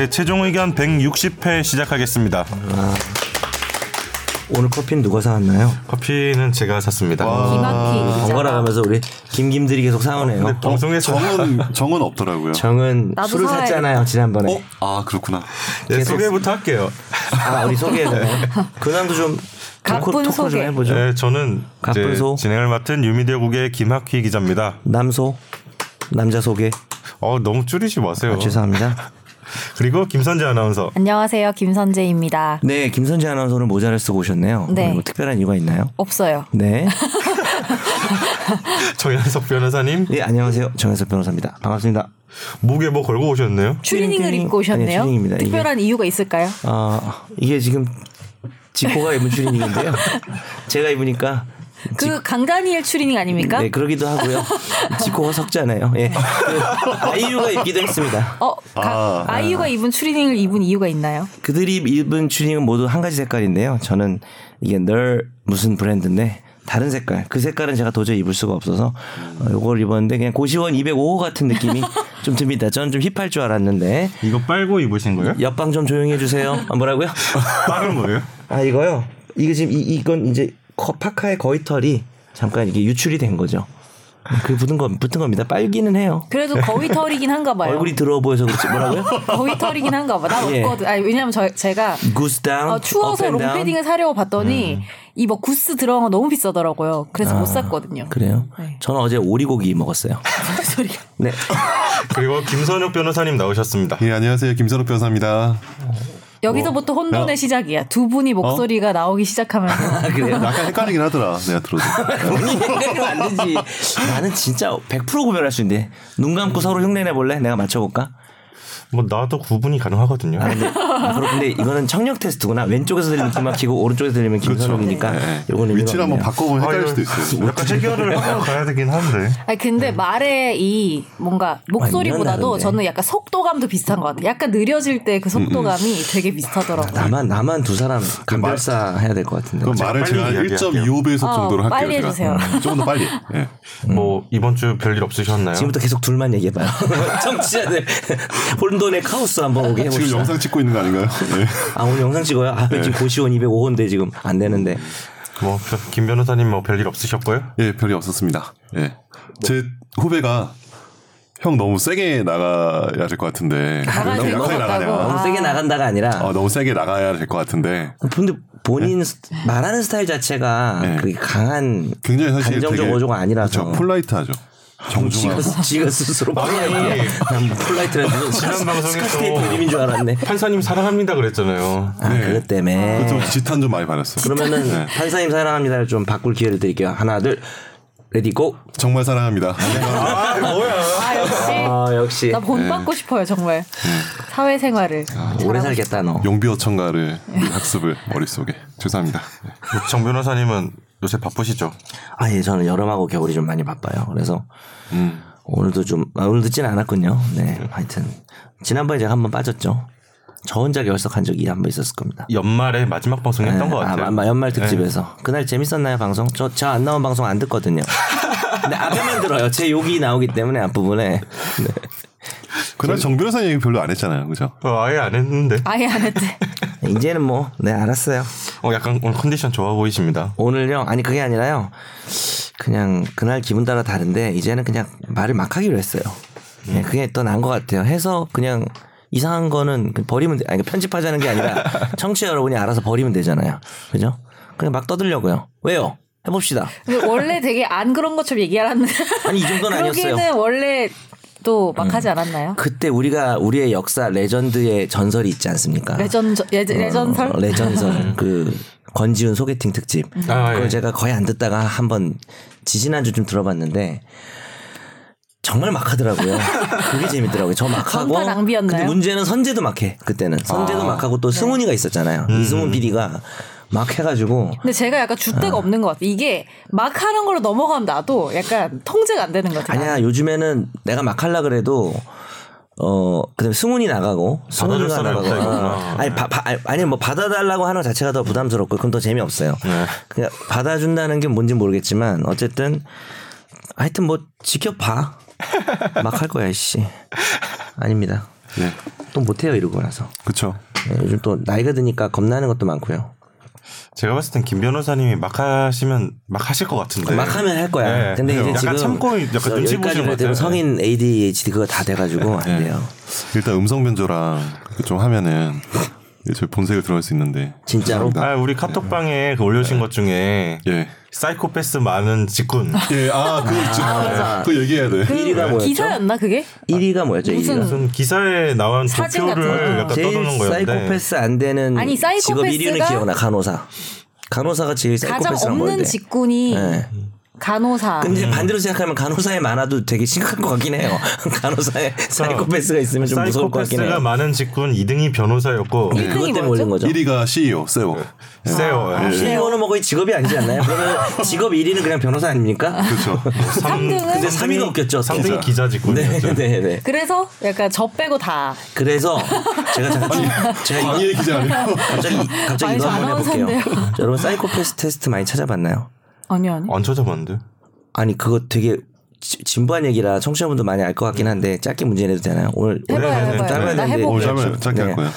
네, 최종 의견 160회 시작하겠습니다. 오늘 커피는 누가 사왔나요? 커피는 제가 샀습니다. 김학휘 번갈아 가면서 우리 김김들이 계속 사오네요. 네, 방송에서 정은 정은 없더라고요. 정은 나도 술을 사와야겠다. 샀잖아요 지난번에. 어? 아 그렇구나. 네, 소개부터 할게요. 아 우리 소개해주나요? 근황도 좀 가쁜 토크, 토크 좀 소개. 해보죠. 네, 저는 이제 가쁘소. 진행을 맡은 뉴미디어국의 김학휘 기자입니다. 남소 남자 소개. 어, 너무 줄이지 마세요. 아, 죄송합니다. 그리고 김선재 아나운서. 안녕하세요 김선재입니다. 네 김선재 아나운서는 모자를 쓰고 오셨네요. 네. 뭐 특별한 이유가 있나요? 없어요. 네. 정현석 변호사님. 네 안녕하세요 정혜석 변호사입니다. 반갑습니다. 목에 뭐 걸고 오셨네요? 추리닝을 추리닝. 입고 오셨네요. 아니요, 추리닝입니다, 이게. 특별한 이유가 있을까요? 아 이게 지금 지코가 입은 추리닝인데요. 제가 입으니까 그 강다니엘 추리닝 아닙니까? 네 그러기도 하고요. 지코가 섞잖아요. 예. 그 아이유가 입기도 했습니다. 어, 가, 아, 이유가 입은 추리닝을 입은 이유가 있나요? 그들이 입은 추리닝은 모두 한 가지 색깔인데요. 저는 이게 널 무슨 브랜드인데 다른 색깔. 그 색깔은 제가 도저히 입을 수가 없어서 어, 이걸 입었는데 그냥 고시원 205호 같은 느낌이 좀 듭니다. 저는 좀 힙할 줄 알았는데 이거 빨고 입으신 거예요? 옆방 좀 조용히 해주세요. 아, 뭐라고요? 빨은 뭐예요? 아 이거요. 이게 지금 이, 이건 이제 커- 파카의 거위털이 잠깐 이게 유출이 된 거죠. 그 붙은 거 붙은 겁니다. 빨기는 해요. 그래도 거위 털이긴 한가 봐요. 얼굴이 더러워 보여서 그렇지 뭐라고요? 거위 털이긴 한가 봐. 나 예. 없거든. 아니, 왜냐면 저, 제가 구스 다운 어, 추워서 롱패딩을 사려고 봤더니 음. 이뭐 구스 들어간 거 너무 비싸더라고요. 그래서 못 샀거든요. 아, 그래요? 네. 저는 어제 오리고기 먹었어요. 무슨 소리야? 네. 그리고 김선욱 변호사님 나오셨습니다. 예 안녕하세요 김선욱 변호사입니다. 여기서부터 혼돈의 어. 시작이야. 두 분이 목소리가 나오기 시작하면서 아, 그래요? 약간 헷갈리긴 하더라 내가 들어도. 안 되지. 나는 진짜 100% 구별할 수 있는데 눈 감고 서로 흉내내 볼래? 내가 맞춰볼까? 뭐 나도 구분이 가능하거든요. 아, 근데, 아, 근데 이거는 청력 테스트구나. 왼쪽에서 들리면 김학기고 오른쪽에서 들리면 김선욱이니까 네. 요거는 위치를 한번. 바꿔보면 헷갈릴 수도 있어요. 약간 해결을 하고 가야 되긴 한데. 아니 근데 말의 이 뭔가 목소리보다도. 저는 약간 속도감도 비슷한 것 같아요. 약간 느려질 때 그 속도감이 되게 비슷하더라고요. 나만 나만 두 사람 감별사 해야 될 것 같은데. 그럼 말을 제가 빨리 한 이야기할게요. 1.25배속 어, 정도로 할게요. 빨리. 해주세요. 음, 조금 더 빨리. 예. 뭐 이번 주 별일 없으셨나요? 지금부터 계속 둘만 얘기해봐요. 청취자들 혼돈의 카오스 한번 오게 해봅시다. 지금 영상 찍고 있는 거 아닌가요? 예. 아 오늘 영상 찍어요? 아 지금 고시원 205호인데 지금 안 되는데. 뭐김 변호사님 뭐 별일 없으셨고요? 예, 별이 없었습니다. 예. 제 후배가 형 너무 세게 나가야 될 것 같은데. 나가야 너무 약하게? 나가냐. 너무 아. 세게 나간다가 아니라 어, 너무 세게 나가야 될 것 같은데. 근데 본인 스- 말하는 스타일 자체가 네. 그게 강한 굉장히 사실 감정적 어조가 아니라서 그렇죠. polite하죠. 정중하고. 지가 스스로 polite polite라는 지난 방송에 스카스테이트 또- 이름인 줄 알았네 판사님 사랑합니다 그랬잖아요. 아 그것 때문에 좀 지탄 좀 많이 받았어요. 그러면은 네. 판사님 사랑합니다를 좀 바꿀 기회를 드릴게요 하나 둘 Ready go 정말 사랑합니다. 아 뭐야? 아 역시 아 역시 나 본 받고 싶어요 정말 사회생활을 오래 살겠다 너 용비어천가를 학습을 머릿속에. 죄송합니다. 네. 정 변호사님은 요새 바쁘시죠? 아, 예, 저는 여름하고 겨울이 좀 많이 바빠요. 그래서 음. 오늘도 좀, 아, 오늘 늦진 않았군요. 네, 하여튼. 지난번에 제가 한번 빠졌죠. 저 혼자 결석한 적이 한 번 있었을 겁니다. 연말에 마지막 방송 했던 것 같아요. 아, 마- 연말 특집에서. 그날 재밌었나요, 방송? 저, 저 안 나온 방송 안 듣거든요. 근데 앞에만 들어요. 제 욕이 나오기 때문에 앞부분에. 네. 그날 정 변호사 얘기 별로 안 했잖아요. 그죠? 어, 아예 안 했는데. 아예 안 했대. 이제는 뭐, 네, 알았어요. 어, 약간 오늘 컨디션 좋아 보이십니다. 오늘요? 아니, 그게 아니라요. 그냥 그날 기분 따라 다른데, 이제는 그냥 말을 막 하기로 했어요. 네, 그게 더 나은 것 같아요. 해서 그냥 이상한 거는 그 버리면, 돼. 아니, 편집하자는 게 아니라 청취자 여러분이 알아서 버리면 되잖아요. 그죠? 그냥 막 떠들려고요. 왜요? 해봅시다. 근데 원래 되게 안 그런 것처럼 얘기하라는. 아니, 이 정도는 아니었어요. 그러기에는 원래 또 막 하지 않았나요? 그때 우리가 우리의 역사 레전드의 전설이 있지 않습니까? 레전 예, 레전설. 어, 레전설 그 권지훈 소개팅 특집. 아, 그걸 예. 제가 거의 안 듣다가 한번 지지난주 좀 들어봤는데 정말 막 하더라고요. 그게 재밌더라고요. 저 막 하고. 전파 낭비였나요? 근데 문제는 선재도 막 해 그때는 선재도 막하고 또 승훈이가 있었잖아요. 이승훈 PD가 막 해가지고 근데 제가 약간 줏대가 없는 것 같아. 이게 막 하는 걸로 넘어가면 나도 약간 통제가 안 되는 것 같아. 아니야 요즘에는 내가 막 하려 그래도 어 그다음에 승훈이 나가고 승훈이가 나가고. 어, 아니 바, 바, 아니 뭐 받아달라고 하는 것 자체가 더 부담스럽고 그건 더 재미없어요. 네. 그냥 받아준다는 게 뭔지 모르겠지만 어쨌든 하여튼 뭐 지켜봐 막 할 거야 씨 아닙니다. 예. 또 못해요 이러고 나서. 그쵸. 네, 요즘 또 나이가 드니까 겁나는 것도 많고요. 제가 봤을 땐 김 변호사님이 막 하시면 막 하실 것 같은데. 막 하면 할 거야. 네. 근데 이제 약간 지금 참고 약간 저 눈치 보시는 것 같아요. 성인 ADHD 그거 다 돼가지고 안 돼요. 일단 음성 변조랑 그좀 하면은 제 본색을 드러낼 수 있는데. 진짜로? 아, 우리 카톡방에 그 올려주신 것 중에 예. 사이코패스 많은 직군. 예, 아, 그, 맞아. 그 얘기해야 돼. 그 1위가 뭐였죠? 기사였나 그게? 1위가 뭐였죠? 무슨- 1위가? 무슨 기사에 나온 도표를 거. 약간 제일 떠도는 거였는데. 사이코패스 안 되는 아니, 직업 1위는 사이코패스가- 기억나 간호사. 간호사가 제일 가장 사이코패스랑 없는. 직군이 네. 간호사. 근데 반대로 생각하면 간호사에 많아도 되게 심각한 것 같긴 해요. 간호사에 사이코패스가 있으면 좀 무서울 것 같긴 해요. 사이코패스가 많은 직군 2등이 변호사였고 네. 그것 때문에? 올린 거죠. 1위가 CEO, 세오. 세요. 아, 예. CEO는 뭐 거의 직업이 아니지 않나요? 그러면 직업 1위는 그냥 변호사 아닙니까? 그렇죠. 3등은 근데 3위가 웃겼죠. 3등이 기자 직군이었죠. 네, 네, 네. 그래서 약간 저 빼고 다. 그래서 제가 잠깐 제가 방해 기자 아니에요? 갑자기 갑자기 이거 저 한번 해볼게요. 자, 여러분 사이코패스 테스트 많이 찾아봤나요? 아니 아니. 안 찾아봤는데. 아니 그거 되게 지- 진부한 얘기라 청취자분도 많이 알 것 같긴 한데 짧게 문제 내도 되나요? 오늘 해봐요, 오늘 해봐요. 짧아야 나 되는데. 오늘. 짧게 네. 할 거예요.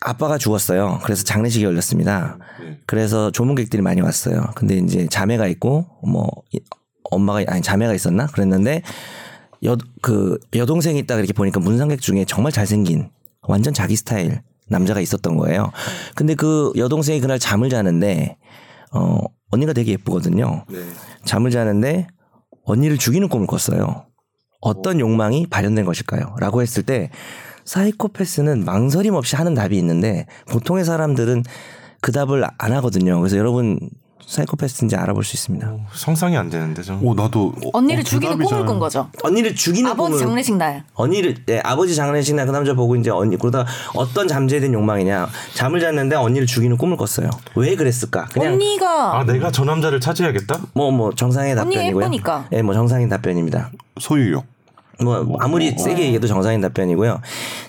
아빠가 죽었어요. 그래서 장례식이 열렸습니다. 네. 그래서 조문객들이 많이 왔어요. 근데 이제 자매가 있고 뭐 이- 엄마가 아니 자매가 있었나 그랬는데 여 그 여동생이 있다 이렇게 보니까 문상객 중에 정말 잘생긴 완전 자기 스타일 남자가 있었던 거예요. 근데 그 여동생이 그날 잠을 자는데 어 언니가 되게 예쁘거든요. 네. 잠을 자는데 언니를 죽이는 꿈을 꿨어요. 어떤 욕망이 발현된 것일까요? 라고 했을 때 사이코패스는 망설임 없이 하는 답이 있는데 보통의 사람들은 그 답을 안 하거든요. 그래서 여러분 사이코패스인지 알아볼 수 있습니다. 성상이 안 되는데 좀. 오, 나도. 언니를 어, 죽이는 꿈을 잘- 꾼 거죠. 언니를 죽이는 아버지 꿈을 장례식 날. 언니를 예, 아버지 장례식 날 그 남자 보고 이제 언니 그러다 어떤 잠재된 욕망이냐 잠을 잤는데 언니를 죽이는 꿈을 꿨어요. 왜 그랬을까? 그냥 언니가 아 내가 저 남자를 찾아야겠다. 뭐뭐 정상의 답변이고요. 예쁘니까. 예, 뭐 정상인 답변입니다. 소유욕. 뭐 아무리 세게 얘기해도 정상인 답변이고요.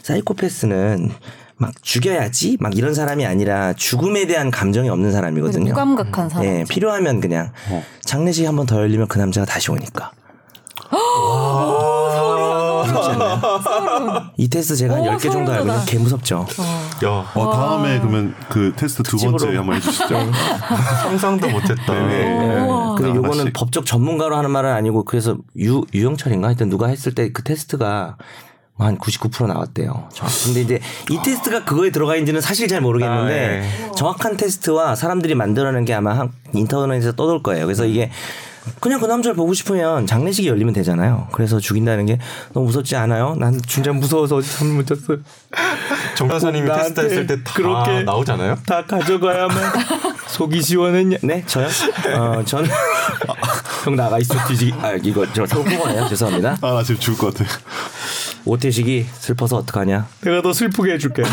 사이코패스는 막 죽여야지 막 이런 사람이 아니라 죽음에 대한 감정이 없는 사람이거든요. 무감각한 사람. 예, 필요하면 그냥 장례식 한 번 더 열리면 그 남자가 다시 오니까. 않나요? 이 테스트 제가 한 오, 10개 정도 알고 있는 소름 개 무섭죠. 야 어, 다음에 그러면 그 테스트 두 번째. 한번 해주시죠. 상상도 못했다. 네. 근데 요거는 하나씩. 법적 전문가로 하는 말은 아니고 그래서 유 유영철인가 하여튼 누가 했을 때 그 테스트가 한99% 나왔대요. 저- 근데 이제 이 테스트가 그거에 들어가 있는지는 사실 잘 모르겠는데 아, 정확한 테스트와 사람들이 만들어낸 게 아마 한 인터넷에서 떠돌 거예요. 그래서 이게 그냥 그 남자를 보고 싶으면 장례식이 열리면 되잖아요. 그래서 죽인다는 게 너무 무섭지 않아요? 난 진짜 무서워서 어제 잠을 못 잤어요. 정 변호사님이 나한테 테스트 했을 때다 그렇게- 나오잖아요. 다 가져가야만 속이 시원했냐? 네, 저요? 어, 저는 형 나가 있어 뒤지기. 아, 이거 저 포거네요. 죄송합니다. 아, 나 지금 죽을 것 같아. 오태식이 슬퍼서 어떡하냐? 내가 더 슬프게 해줄게.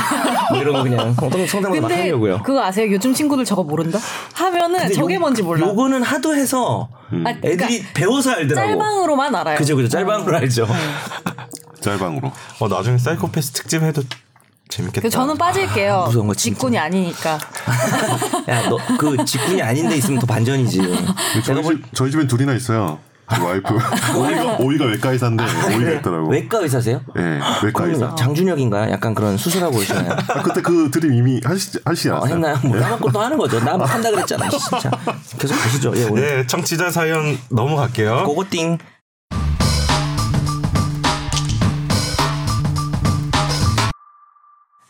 뭐 이런 거 그냥 성당 성당마다 막 하려고요. 그거 아세요? 요즘 친구들 저거 모른다? 하면은 저게 요- 뭔지 몰라. 요거는 하도 해서 아, 그러니까 애들이 배워서 알더라고. 짤방으로만 알아요. 그죠, 그죠. 짤방으로 알죠. 짤방으로. 어 나중에 사이코패스 특집 해도 재밌겠다. 그 저는 빠질게요. 무서운 거 진짜. 직군이 아니니까. 야, 너 그 직군이 아닌데 있으면 더 반전이지. 저희, 집, 저희 집엔 둘이나 있어요. 그 와이프. 오이가, 오이가 외과 의사인데 오이가 있더라고. 외과 의사세요? 예, 외과 의사. 장준혁인가요? 약간 그런 수술하고 오시나요? 아, 그때 그 드림 이미 하시, 하시지 어, 않았어요? 했나요? 뭐 나만 것도 하는 거죠. 나 한다 그랬잖아. 진짜. 계속 보시죠. 예, 오늘 네 청취자 사연 넘어갈게요. 고고띵.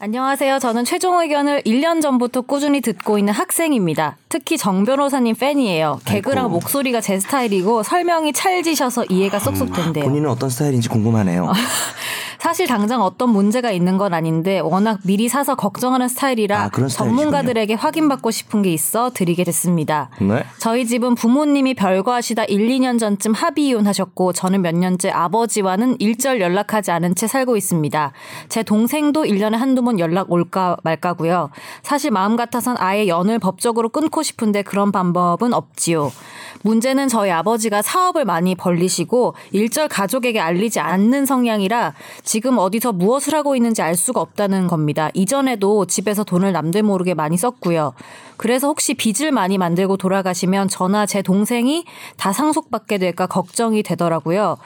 안녕하세요. 저는 최종 의견을 1년 전부터 꾸준히 듣고 있는 학생입니다. 특히 정 변호사님 팬이에요. 개그랑 목소리가 제 스타일이고 설명이 찰지셔서 이해가 쏙쏙 된대요. 본인은 어떤 스타일인지 궁금하네요. 사실 당장 어떤 문제가 있는 건 아닌데 워낙 미리 사서 걱정하는 스타일이라 아. 전문가들에게 확인받고 싶은 게 있어 드리게 됐습니다. 네. 저희 집은 부모님이 별거 하시다 1, 2년 전쯤 합의 이혼하셨고 저는 몇 년째 아버지와는 일절 연락하지 않은 채 살고 있습니다. 제 동생도 1년에 한두 번 연락 올까 말까고요. 사실 마음 같아선 아예 연을 법적으로 끊고 싶은데 그런 방법은 없지요. 문제는 저희 아버지가 사업을 많이 벌리시고 일절 가족에게 알리지 않는 성향이라 지금 어디서 무엇을 하고 있는지 알 수가 없다는 겁니다. 이전에도 집에서 돈을 남들 모르게 많이 썼고요. 그래서 혹시 빚을 많이 만들고 돌아가시면 저나 제 동생이 다 상속받게 될까 걱정이 되더라고요.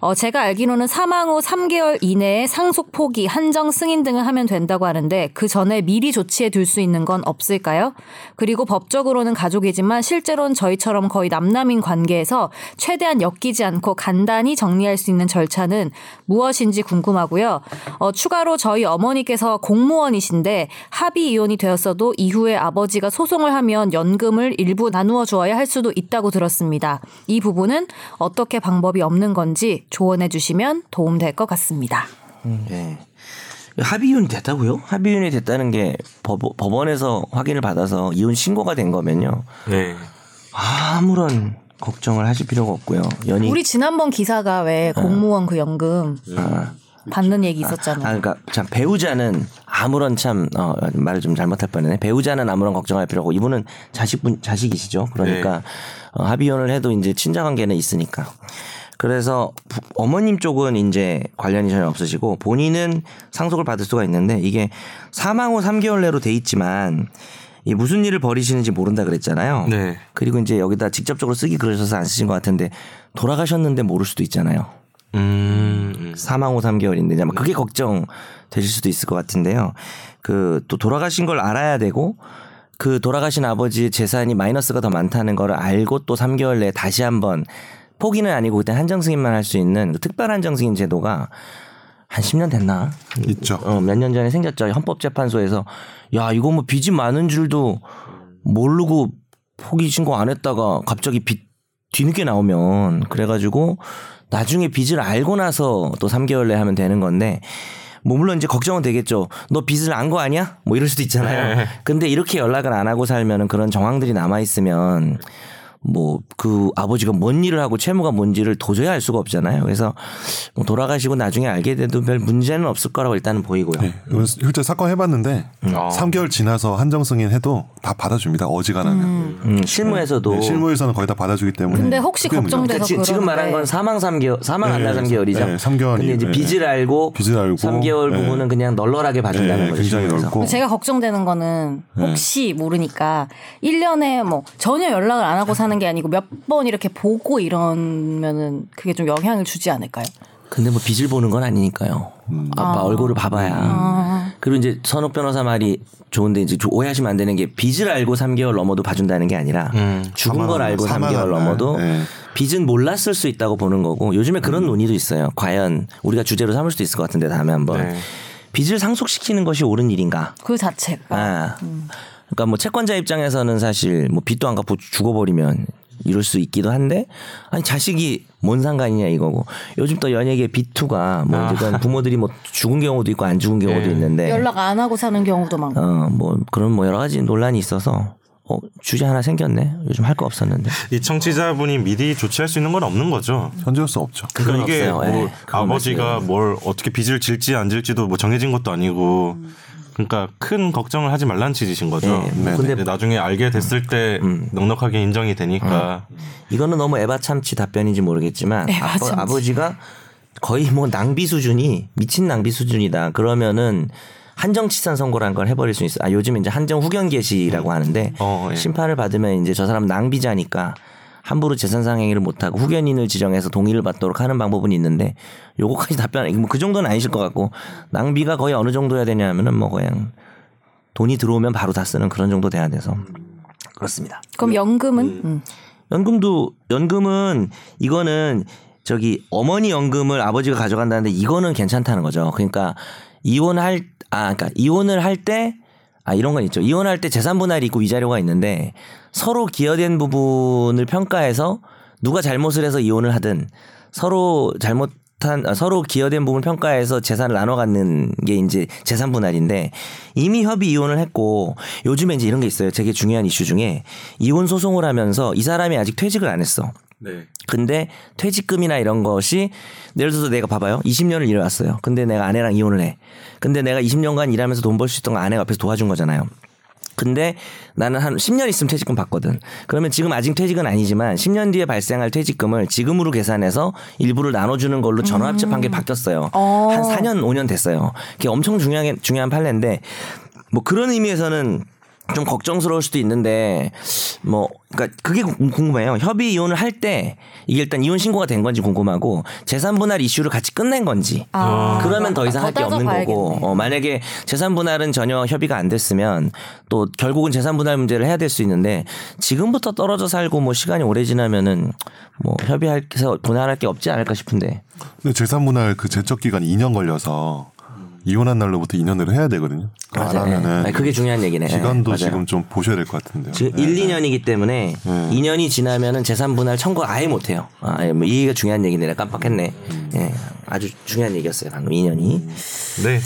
어, 제가 알기로는 사망 후 3개월 이내에 상속 포기, 한정 승인 등을 하면 된다 고 하는데 그 전에 미리 조치해 둘 수 있는 건 없을까요? 그리고 법적으로는 가족이지만 실제로는 저희처럼 거의 남남인 관계에서 최대한 엮이지 않고 간단히 정리할 수 있는 절차는 무엇인지 궁금하고요. 어, 추가로 저희 어머니께서 공무원이신데 합의 이혼이 되었어도 이후에 아버지가 소송을 하면 연금을 일부 나누어 주어야 할 수도 있다고 들었습니다. 이 부분은 어떻게 방법이 없는 건지 조언해 주시면 도움될 것 같습니다. 네. 합의이혼이 됐다고요? 합의이혼이 됐다는 게 법, 법원에서 확인을 받아서 이혼 신고가 된 거면요. 네. 아무런 걱정을 하실 필요가 없고요. 연이 우리 지난번 기사가 왜 공무원 그 연금 받는 얘기 있었잖아요. 아, 그러니까 참 배우자는 아무런 참 어, 말을 좀 잘못할 뻔했네. 배우자는 아무런 걱정할 필요 없고 이분은 자식분 자식이시죠. 그러니까 어, 합의혼을 해도 이제 친자 관계는 있으니까. 그래서 부- 어머님 쪽은 이제 관련이 전혀 없으시고 본인은 상속을 받을 수가 있는데 이게 사망 후 3개월 내로 돼 있지만 이 무슨 일을 벌이시는지 모른다 그랬잖아요. 네. 그리고 이제 여기다 직접적으로 쓰기 그러셔서 안 쓰신 것 같은데 돌아가셨는데 모를 수도 있잖아요. 음. 사망 후 3개월인데 아마 그게 걱정 되실 수도 있을 것 같은데요. 그 또 돌아가신 걸 알아야 되고 그 돌아가신 아버지의 재산이 마이너스가 더 많다는 걸 알고 또 3개월 내에 다시 한번 포기는 아니고 그때 한정 승인만 할 수 있는 그 특별 한정 승인 제도가 한 10년 됐나? 있죠. 어, 몇 년 전에 생겼죠. 헌법재판소에서 야 이거 뭐 빚이 많은 줄도 모르고 포기 신고 안 했다가 갑자기 빚 뒤늦게 나오면 그래가지고 나중에 빚을 알고 나서 또 3개월 내에 하면 되는 건데 뭐 물론 이제 걱정은 되겠죠. 너 빚을 안 거 아니야? 뭐 이럴 수도 있잖아요. 근데 이렇게 연락을 안 하고 살면은 그런 정황들이 남아 있으면 뭐 그 아버지가 뭔 일을 하고 채무가 뭔지를 도저히 알 수가 없잖아요. 그래서 뭐 돌아가시고 나중에 알게 돼도 별 문제는 없을 거라고 일단은 보이고요. 네. 실제 사건 해봤는데 아. 3개월 지나서 한정 승인 해도 다 받아줍니다. 어지간하면. 음, 실무에서도 네, 실무에서는 거의 다 받아주기 때문에. 근데 혹시 걱정돼서 그러니까 지, 지금. 말한 건 사망 3개월, 사망 네, 안날 3개월이죠. 네, 3개월이, 근데 이제 네. 빚을 알고 빚을 알고, 3개월 네. 부분은 그냥 널널하게 봐준다는 네, 거죠. 굉장히. 넓고. 제가 걱정되는 거는 혹시 모르니까 1년에 뭐 전혀 연락을 안 하고 사는 게 아니고 몇 번 이렇게 보고 이러면은 그게 좀 영향을 주지 않을까요? 근데 뭐 빚을 보는 건 아니니까요. 음. 아빠 얼굴을 봐봐야. 아. 그리고 이제 선욱 변호사 말이 좋은데 이제 조- 오해하시면 안 되는 게 빚을 알고 3개월 넘어도 봐준다는 게 아니라 음, 죽은 걸 알고 날, 사망한 3개월 날. 넘어도 네. 빚은 몰랐을 수 있다고 보는 거고 요즘에 그런 음. 논의도 있어요. 과연 우리가 주제로 삼을 수도 있을 것 같은데 다음에 한번 네. 빚을 상속시키는 것이 옳은 일인가? 그 자체가 아. 그러니까 뭐 채권자 입장에서는 사실 뭐 빚도 안 갚고 죽어버리면 이럴 수 있기도 한데 아니 자식이 뭔 상관이냐 이거고 요즘 또 연예계 비투가 뭐 어쨌든 부모들이 뭐 죽은 경우도 있고 안 죽은 경우도 네. 있는데 연락 안 하고 사는 경우도 많고 어뭐 그런 뭐 여러 가지 논란이 있어서 어 주제 하나 생겼네 요즘 할 거 없었는데 이 청취자분이 미리 조치할 수 있는 건 없는 거죠. 현재할 수 없죠. 그러니까 이게 없어요. 뭐 예, 아버지가. 뭘 어떻게 빚을 질지 안 질지도 뭐 정해진 것도 아니고 그러니까 큰 걱정을 하지 말란 취지신 거죠. 예, 뭐 네. 근데- 나중에 알게 됐을 때 넉넉하게 인정이 되니까 이거는 너무 에바 참치 답변인지 모르겠지만 에바 아빠, 참치. 아버지가 거의 뭐 낭비 수준이 미친 낭비 수준이다. 그러면은 한정치산 선고라는 걸 해버릴 수 있어. 아 요즘 이제 한정 후견 개시라고 하는데 어, 예. 심판을 받으면 이제 저 사람 낭비자니까 함부로 재산상 행위를 못하고 후견인을 지정해서 동의를 받도록 하는 방법은 있는데 요거까지 답변 뭐그 정도는 아니실 것 같고 낭비가 거의 어느 정도야 되냐면은 뭐 그냥 돈이 들어오면 바로 다 쓰는 그런 정도 돼야 돼서 그렇습니다. 그럼 연금은 음. 연금도 연금은 이거는 저기 어머니 연금을 아버지가 가져간다는데 이거는 괜찮다는 거죠. 그러니까 이혼할 아 그러니까 이혼을 할 때 아 이런 건 있죠. 이혼할 때 재산 분할이 있고 위자료가 있는데 서로 기여된 부분을 평가해서 누가 잘못을 해서 이혼을 하든 서로 잘못한 아, 서로 기여된 부분 을 평가해서 재산을 나눠 갖는 게 이제 재산 분할인데 이미 협의 이혼을 했고 요즘에 이제 이런 게 있어요. 되게 중요한 이슈 중에 이혼 소송을 하면서 이 사람이 아직 퇴직을 안 했어. 네. 근데 퇴직금이나 이런 것이 예를 들어서 내가 봐봐요. 20년을 일해왔어요. 근데 내가 아내랑 이혼을 해. 근데 내가 20년간 일하면서 돈 벌 수 있던 거 아내가 앞에서 도와준 거잖아요. 근데 나는 한 10년 있으면 퇴직금 받거든. 그러면 지금 아직 퇴직은 아니지만 10년 뒤에 발생할 퇴직금을 지금으로 계산해서 일부를 나눠주는 걸로 전화합집한 게 바뀌었어요. 어. 한 4년 5년 됐어요. 그게 엄청 중요한 중요한 판례인데 뭐 그런 의미에서는 좀 걱정스러울 수도 있는데 뭐 그러니까 그게 궁- 궁금해요. 협의 이혼을 할 때 이게 일단 이혼 신고가 된 건지 궁금하고 재산 분할 이슈를 같이 끝낸 건지 아, 그러면 더 이상 할 게 없는 거고 따져봐야겠네. 어, 만약에 재산 분할은 전혀 협의가 안 됐으면 또 결국은 재산 분할 문제를 해야 될 수 있는데 지금부터 떨어져 살고 뭐 시간이 오래 지나면은 뭐 협의해서 분할할 게 없지 않을까 싶은데 근데 재산 분할 그 제척 기간이 2년 걸려서 이혼한 날로부터 2년으로 해야 되거든요. 그거 안 맞아요. 하면은 네, 그게 중요한 얘기네. 기간도 맞아요. 지금 좀 보셔야 될 것 같은데요. 지금 네. 1, 2년이기 때문에 2년이 지나면은 재산 분할 청구 아예 못 해요. 아, 예, 뭐 이게 중요한 얘기네. 깜빡했네. 예. 아주 중요한 얘기였어요. 방금 2년이. 네.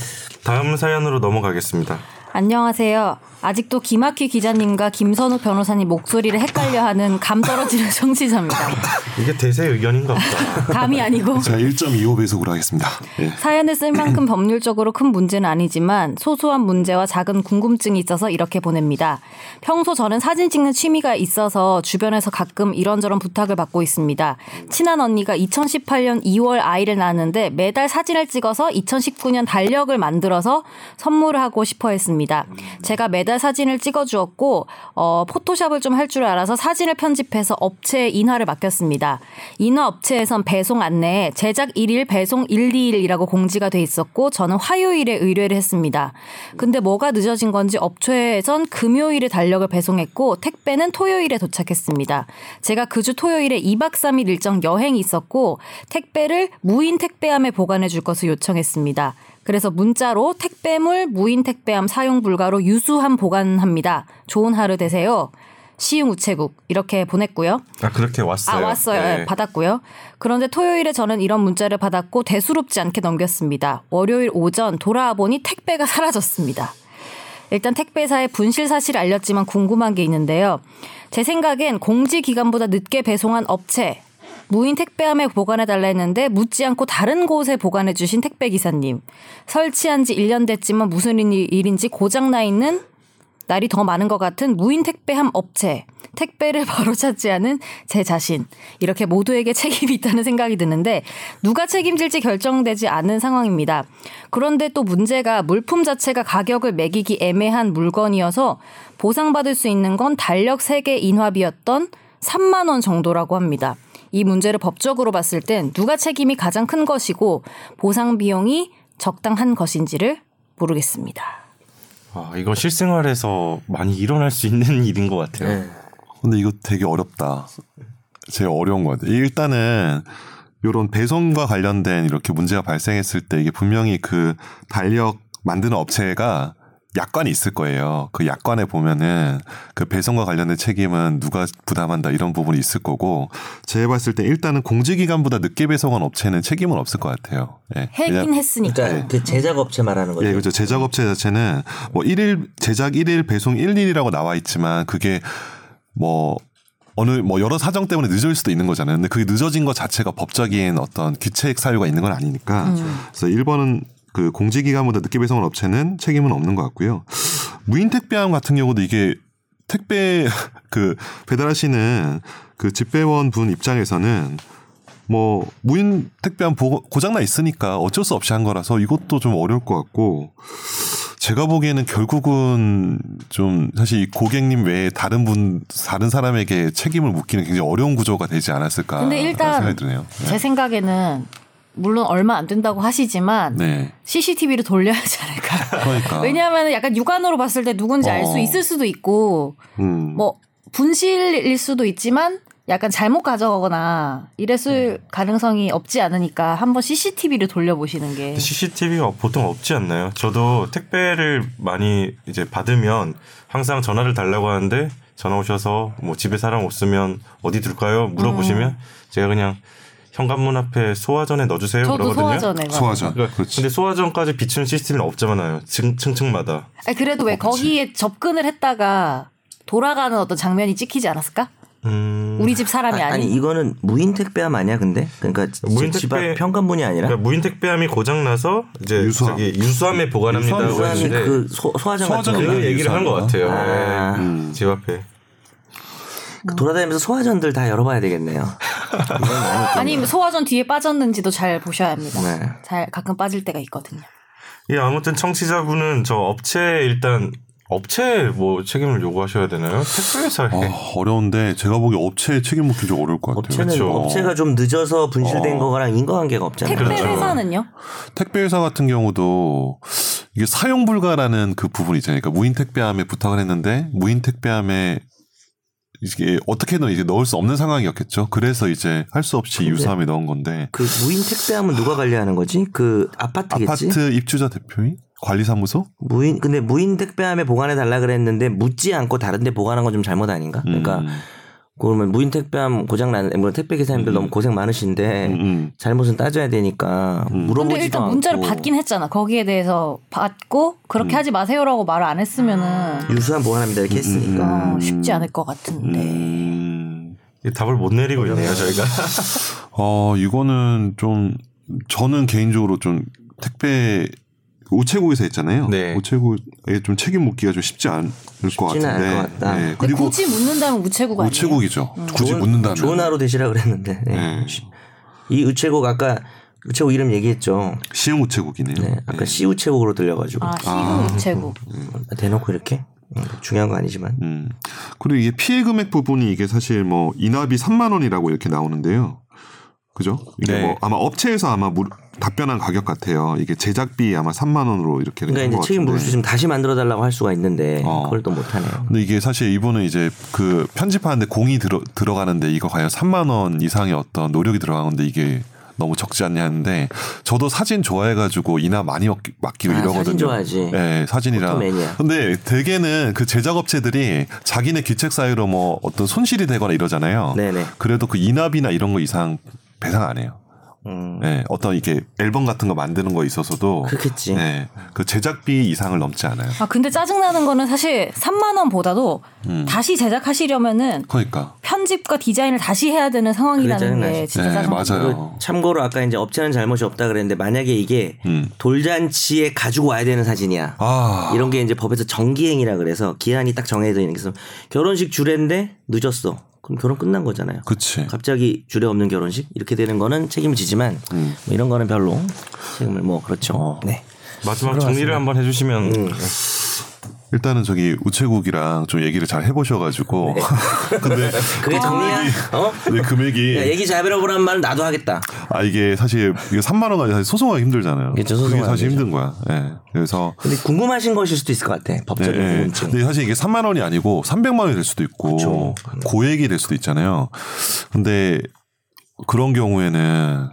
다음 사연으로 넘어가겠습니다. 안녕하세요. 아직도 김학휘 기자님과 김선우 변호사님 목소리를 헷갈려하는 감 떨어지는 청취자입니다. 이게 대세 의견인가 보다. 감이 아니고 제가 1.25 배속으로 하겠습니다. 예. 사연을 쓸 만큼 법률적으로 큰 문제는 아니지만 소소한 문제와 작은 궁금증이 있어서 이렇게 보냅니다. 평소 저는 사진 찍는 취미가 있어서 주변에서 가끔 이런저런 부탁을 받고 있습니다. 친한 언니가 2018년 2월 아이를 낳았는데 매달 사진을 찍어서 2019년 달력을 만들어서 선물을 하고 싶어 했습니다. 제가 매달 사진을 찍어 주었고 어, 포토샵을 좀 할 줄 알아서 사진을 편집해서 업체에 인화를 맡겼습니다. 인화 업체에선 배송 안내에 제작 1일 배송 1, 2일이라고 공지가 돼 있었고 저는 화요일에 의뢰를 했습니다. 근데 뭐가 늦어진 건지 업체에선 금요일에 달력을 배송했고 택배는 토요일에 도착했습니다. 제가 그 주 토요일에 2박 3일 일정 여행이 있었고 택배를 무인 택배함에 보관해 줄 것을 요청했습니다. 그래서 문자로 택배물 무인 택배함 사용 불가로 유수함 보관합니다. 좋은 하루 되세요. 시흥 우체국 이렇게 보냈고요. 아 그렇게 왔어요. 아 왔어요. 네. 네, 받았고요. 그런데 토요일에 저는 이런 문자를 받았고 대수롭지 않게 넘겼습니다. 월요일 오전 돌아와 보니 택배가 사라졌습니다. 일단 택배사에 분실 사실을 알렸지만 궁금한 게 있는데요. 제 생각엔 공지 기간보다 늦게 배송한 업체 무인 택배함에 보관해 달라 했는데 묻지 않고 다른 곳에 보관해 주신 택배 기사님. 설치한 지 1년 됐지만 무슨 일- 일인지 고장 나 있는 날이 더 많은 것 같은 무인 택배함 업체, 택배를 바로 찾지 않은 제 자신. 이렇게 모두에게 책임이 있다는 생각이 드는데 누가 책임질지 결정되지 않은 상황입니다. 그런데 또 문제가 물품 자체가 가격을 매기기 애매한 물건이어서 보상받을 수 있는 건 달력 3개 인화비였던 3만 원 정도라고 합니다. 이 문제를 법적으로 봤을 땐 누가 책임이 가장 큰 것이고 보상 비용이 적당한 것인지를 모르겠습니다. 아 이거 실생활에서 많이 일어날 수 있는 일인 것 같아요. 근데 이거 되게 어렵다. 제일 어려운 것 같아요. 일단은 요런 배송과 관련된 이렇게 문제가 발생했을 때 이게 분명히 그 달력 만드는 업체가 약관이 있을 거예요. 그 약관에 보면은 그 배송과 관련된 책임은 누가 부담한다 이런 부분이 있을 거고 제가 봤을 때 일단은 공지기간보다 늦게 배송한 업체는 책임은 없을 것 같아요. 예. 했긴 왜냐- 했으니까. 그러니까 그 제작 업체 말하는 거죠. 예, 그렇죠. 제작업체 자체는 뭐 1일 제작 1일 배송 1일이라고 나와 있지만 그게 뭐 어느 뭐 여러 사정 때문에 늦을 수도 있는 거잖아요. 근데 그게 늦어진 것 자체가 법적인 어떤 규칙 사유가 있는 건 아니니까. 그래서 1번은 그 공지기간보다 늦게 배송한 업체는 책임은 없는 것 같고요. 무인 택배함 같은 경우도 이게 택배 그 배달하시는 그 집배원 분 입장에서는 뭐 무인 택배함 고장나 있으니까 어쩔 수 없이 한 거라서 이것도 좀 어려울 것 같고 제가 보기에는 결국은 좀 사실 이 고객님 외에 다른 분 다른 사람에게 책임을 묻기는 굉장히 어려운 구조가 되지 않았을까 근데 일단 생각이 드네요. 제 생각에는 물론 얼마 안 된다고 하시지만 네. CCTV를 돌려야 하지 않을까. 그러니까 왜냐하면 약간 육안으로 봤을 때 누군지 알수 어. 있을 수도 있고 음. 뭐 분실일 수도 있지만 약간 잘못 가져가거나 이랬을 가능성이 없지 않으니까 한번 CCTV를 돌려보시는 게 CCTV가 보통 없지 않나요? 저도 택배를 많이 이제 받으면 항상 전화를 달라고 하는데 전화 오셔서 뭐 집에 사람 없으면 어디 둘까요? 물어보시면 제가 그냥 현관문 앞에 소화전에 넣어주세요 저도 그러거든요. 소화전에 막. 소화전. 그러니까 그렇지. 근데 소화전까지 비추는 시스템은 없잖아요. 층, 층층마다. 아니, 그래도 왜 거기에 접근을 했다가 돌아가는 어떤 장면이 찍히지 않았을까? 음, 우리 집 사람이 아. 아니 이거는 무인 택배함 아니야 근데? 그러니까 무인 택배- 현관문이 아니라 그러니까 무인 택배함이 고장 나서 이제 유수함. 저기 유수함에 보관합니다고 유수함 유수함이 그 소, 소화장 같은 소화장 거그 얘기를 한 것 같아요. 아. 네. 집 앞에. 그 돌아다니면서 소화전들 다 열어봐야 되겠네요. 아니 소화전 뒤에 빠졌는지도 잘 보셔야 합니다. 네. 잘 가끔 빠질 때가 있거든요. 예, 아무튼 청취자분은 저 업체 일단 업체 뭐 책임을 요구하셔야 되나요? 택배회사에. 어, 어려운데 제가 보기 업체에 책임 묻기 좀 어려울 것 같아요. 업체는 그렇죠. 업체가 좀 늦어서 분실된 어. 거랑 인과관계가 없잖아요. 택배 그렇죠. 회사는요? 택배 회사 같은 경우도 이게 사용 불가라는 그 부분이 있잖아요. 그러니까 무인 택배함에 부탁을 했는데 무인 택배함에 이게 어떻게든 이제 넣을 수 없는 상황이었겠죠. 그래서 이제 할 수 없이 유사함에 넣은 건데 그 무인 택배함은 누가 관리하는 거지? 그 아파트겠지. 아파트 입주자 대표인 관리사무소? 무인 근데 무인 택배함에 보관해 달라 그랬는데 묻지 않고 다른데 보관한 건 좀 잘못 아닌가? 그러니까 음, 그러면 무인 택배함 고장 나는 물론 택배 기사님들 음. 너무 고생 많으신데 음, 음. 잘못은 따져야 되니까 음. 물어보지도 근데 일단 않고 문자를 받긴 했잖아. 거기에 대해서 받고 그렇게 하지 마세요라고 말을 안 했으면은 유수한 보관합니다 이렇게 했으니까 어, 쉽지 않을 것 같은데. 음. 이 답을 못 내리고 있네요, 저희가. 어, 이거는 좀 저는 개인적으로 좀 택배 우체국에서 했잖아요. 네. 우체국에 좀 책임 묻기가 좀 쉽지 않을 것 같은데. 않을 것 같다. 네. 그리고 굳이 묻는다면 우체국 아니에요? 우체국이죠. 굳이 좋은- 묻는다면. 좋은 하루 되시라 그랬는데 네. 네. 이 우체국 아까 우체국 이름 얘기했죠. 시흥 우체국이네요. 네, 아까 시 우체국으로 들려가지고 아 시국 우체국. 대놓고 이렇게 음, 중요한 거 아니지만 음. 그리고 이게 피해 금액 부분이 이게 사실 뭐 인합이 3만 원이라고 이렇게 나오는데요. 그죠? 이게 네. 뭐 아마 업체에서 아마 물- 답변한 가격 같아요. 이게 제작비 아마 3만 원으로 이렇게 그러니까 된 이제 것 책임 있으면 다시 만들어 달라고 할 수가 있는데 어. 그걸 또 못 하네요. 근데 이게 사실 이분은 이제 그 편집하는데 공이 들어 들어가는데 이거 과연 3만 원 이상의 어떤 노력이 들어가는데 이게 너무 적지 않냐 하는데 저도 사진 좋아해가지고 이나 많이 맡기- 맡기고 아, 이러거든요. 사진 좋아하지. 네, 사진이랑. 근데 대개는 그 제작업체들이 자기네 기책 사유로 뭐 어떤 손실이 되거나 이러잖아요. 네네. 그래도 그 인압이나 이런 거 이상 배상 안 해요. 음, 네, 어떤 이게 앨범 같은 거 만드는 거 있어서도 그렇겠지. 네, 그 제작비 이상을 넘지 않아요. 아 근데 짜증 나는 거는 사실 3만 원보다도 음. 다시 제작하시려면은 그러니까. 편집과 디자인을 다시 해야 되는 상황이라는 그게 게. 진짜 네, 짜증. 맞아요. 그리고 참고로 아까 이제 업체는 잘못이 없다 그랬는데 만약에 이게 음. 돌잔치에 가지고 와야 되는 사진이야. 아. 이런 게 이제 법에서 정기행이라 그래서 기한이 딱 정해져 있는 게 있어. 결혼식 주례인데 늦었어. 그럼 결혼 끝난 거잖아요. 그치. 갑자기 주례 없는 결혼식 이렇게 되는 거는 책임지지만 음. 뭐 이런 거는 별로 책임을 뭐 그렇죠. 어. 네. 마지막 정리를 한번 해주시면 음. 일단은 저기 우체국이랑 좀 얘기를 잘 해보셔가지고 근데 그게 정리야. 어? 네, 금액이 야, 얘기 잘 해보라는 말 나도 하겠다. 아 이게 사실 이게 3만 원까지 사실 소송하기 힘들잖아요. 그렇죠, 그게 사실 힘들죠. 힘든 거야. 예. 그래서 근데 궁금하신 것일 수도 있을 것 같아. 네, 법적인 네. 궁금증. 근데 사실 이게 3만 원이 아니고 300만 원이 될 수도 있고 그쵸. 고액이 될 수도 있잖아요. 근데 그런 경우에는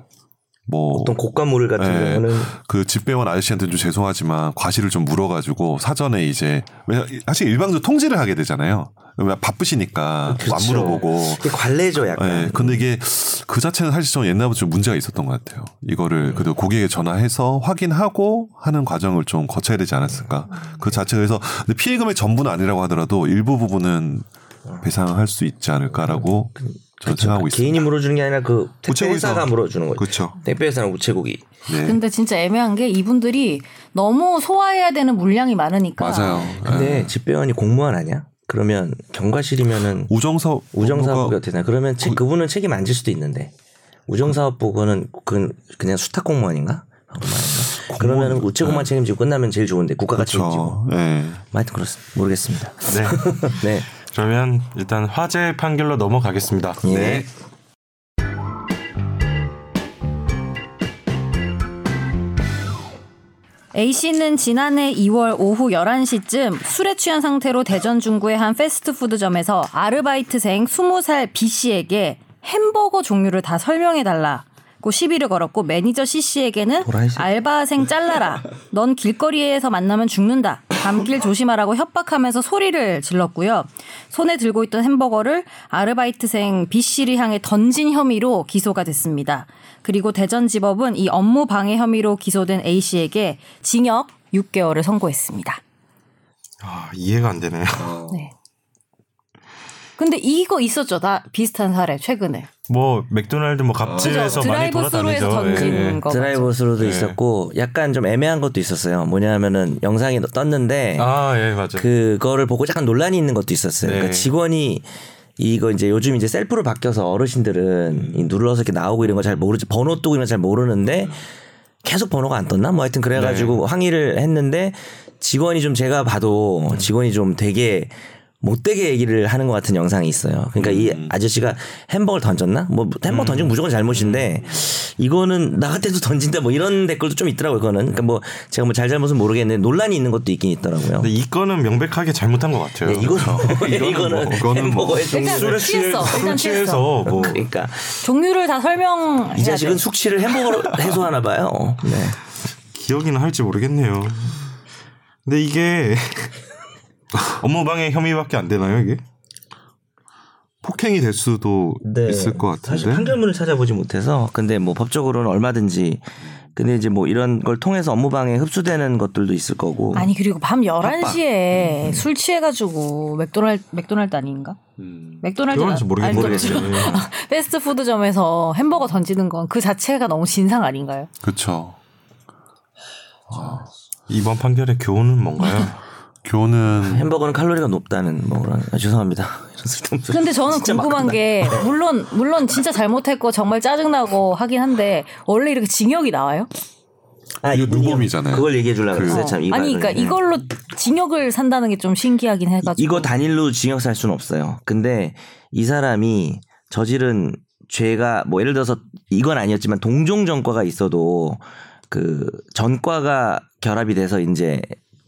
뭐 어떤 곡간물 같은 네. 경우는 그 집배원 아저씨한테 좀 죄송하지만 과실을 좀 물어가지고 사전에 이제 왜 사실 일방적으로 통지를 하게 되잖아요. 왜 바쁘시니까 안 그렇죠. 물어보고. 이게 관례죠 약간. 네, 근데 이게 그 자체는 사실 좀 옛날부터 좀 문제가 있었던 것 같아요. 이거를 그래도 고객에 전화해서 확인하고 하는 과정을 좀 거쳐야 되지 않았을까. 그 자체가 그래서 근데 피해금의 전부는 아니라고 하더라도 일부 부분은 배상할 수 있지 않을까라고 있습니다. 개인이 물어주는 게 아니라 그. 택배회사가 물어주는 거죠. 그렇죠. 택배회사는 우체국이. 네. 근데 진짜 애매한 게 이분들이 너무 소화해야 되는 물량이 많으니까 맞아요. 근데 네. 집배원이 공무원 아니야? 그러면 경과실이면은 우정사업 우정사업부가 어떻게 되나? 그러면 책- 그분은 책임 안 질 수도 있는데 우정사업부는 그 그냥 수탁 공무원인가? 그러면 우체국만 책임지고 끝나면 제일 좋은데 국가가 책임지고. 그렇죠. 네. 하여튼 그렇습니다. 모르겠습니다. 네. 네. 그러면 일단 화재 판결로 넘어가겠습니다. 예. A씨는 지난해 2월 오후 11시쯤 술에 취한 상태로 대전 중구의 한 패스트푸드점에서 아르바이트생 20살 B씨에게 햄버거 종류를 다 설명해 달라 고 시비를 걸었고 매니저 C씨에게는. 알바생 잘라라. 넌 길거리에서 만나면 죽는다. 감길 조심하라고 협박하면서 소리를 질렀고요. 손에 들고 있던 햄버거를 아르바이트생 B씨를 향해 던진 혐의로 기소가 됐습니다. 그리고 대전지법은 이 업무 방해 혐의로 기소된 A씨에게 징역 6개월을 선고했습니다. 아, 이해가 안 되네요. 네. 근데 이거 있었죠. 다 비슷한 사례 최근에. 뭐 맥도날드 뭐 갑질에서 그죠. 많이 돌아다니죠. 던진 예. 거. 드라이브스루도 네. 있었고 약간 좀 애매한 것도 있었어요. 뭐냐면은 영상이 떴는데 아, 예, 맞아요. 그거를 보고 약간 논란이 있는 것도 있었어요. 네. 그러니까 직원이 이거 이제 요즘 이제 셀프로 바뀌어서 어르신들은 이 눌러서 이렇게 나오고 이런 거 잘 모르지 번호 뜨고 이런 거 잘 모르는데 계속 번호가 안 떴나 뭐 하여튼 그래가지고 네. 항의를 했는데 직원이 좀 제가 봐도 직원이 좀 되게 못되게 얘기를 하는 것 같은 영상이 있어요. 그러니까 이 음. 아저씨가 햄버거를 던졌나? 뭐 햄버거 던지면 무조건 잘못인데 이거는 나 같아도 던진다 뭐 이런 댓글도 좀 있더라고요. 그거는 그러니까 뭐 제가 뭐 잘잘못은 모르겠는데 논란이 있는 것도 있긴 있더라고요. 근데 이 건은 명백하게 잘못한 것 같아요. 네, 이거는 이거는 이거는 뭐, 이거는 뭐 종류. 일단 술에 취해 취했어. 술 일단 취해서 뭐 그러니까 종류를 다 설명. 이 자식은 숙취를 햄버거로 해소하나 봐요. 네. 기억이나 할지 모르겠네요. 근데 이게 업무방해 혐의밖에 안 되나요 이게? 폭행이 될 수도 있을 것 네. 사실 같은데. 판결문을 찾아보지 못해서 근데 뭐 법적으로는 얼마든지 근데 이제 뭐 이런 걸 통해서 업무방해 흡수되는 것들도 있을 거고 아니 그리고 밤 11시에 술 취해가지고 맥도날드 맥도날드 아닌가? 맥도날드 그런지 모르겠는데. 패스트푸드점에서 햄버거 던지는 건 그 자체가 너무 진상 아닌가요? 그렇죠. 이번 판결의 교훈은 뭔가요? 교훈은 햄버거는 칼로리가 높다는 뭐 그런 아, 죄송합니다 이런 쓸데없는 소리. 근데 저는 진짜 궁금한 게 물론 물론 진짜 잘못했고 정말 짜증나고 하긴 한데 원래 이렇게 징역이 나와요? 아, 이거 누범이잖아요. 그걸 얘기해 주려고 그랬어요 참 이 아니. 그러니까 네. 이걸로 징역을 산다는 게 좀 신기하긴 해 가지고 이거 단일로 징역 살 수는 없어요. 근데 이 사람이 저지른 죄가 뭐 예를 들어서 이건 아니었지만 동종 전과가 있어도 그 전과가 결합이 돼서 이제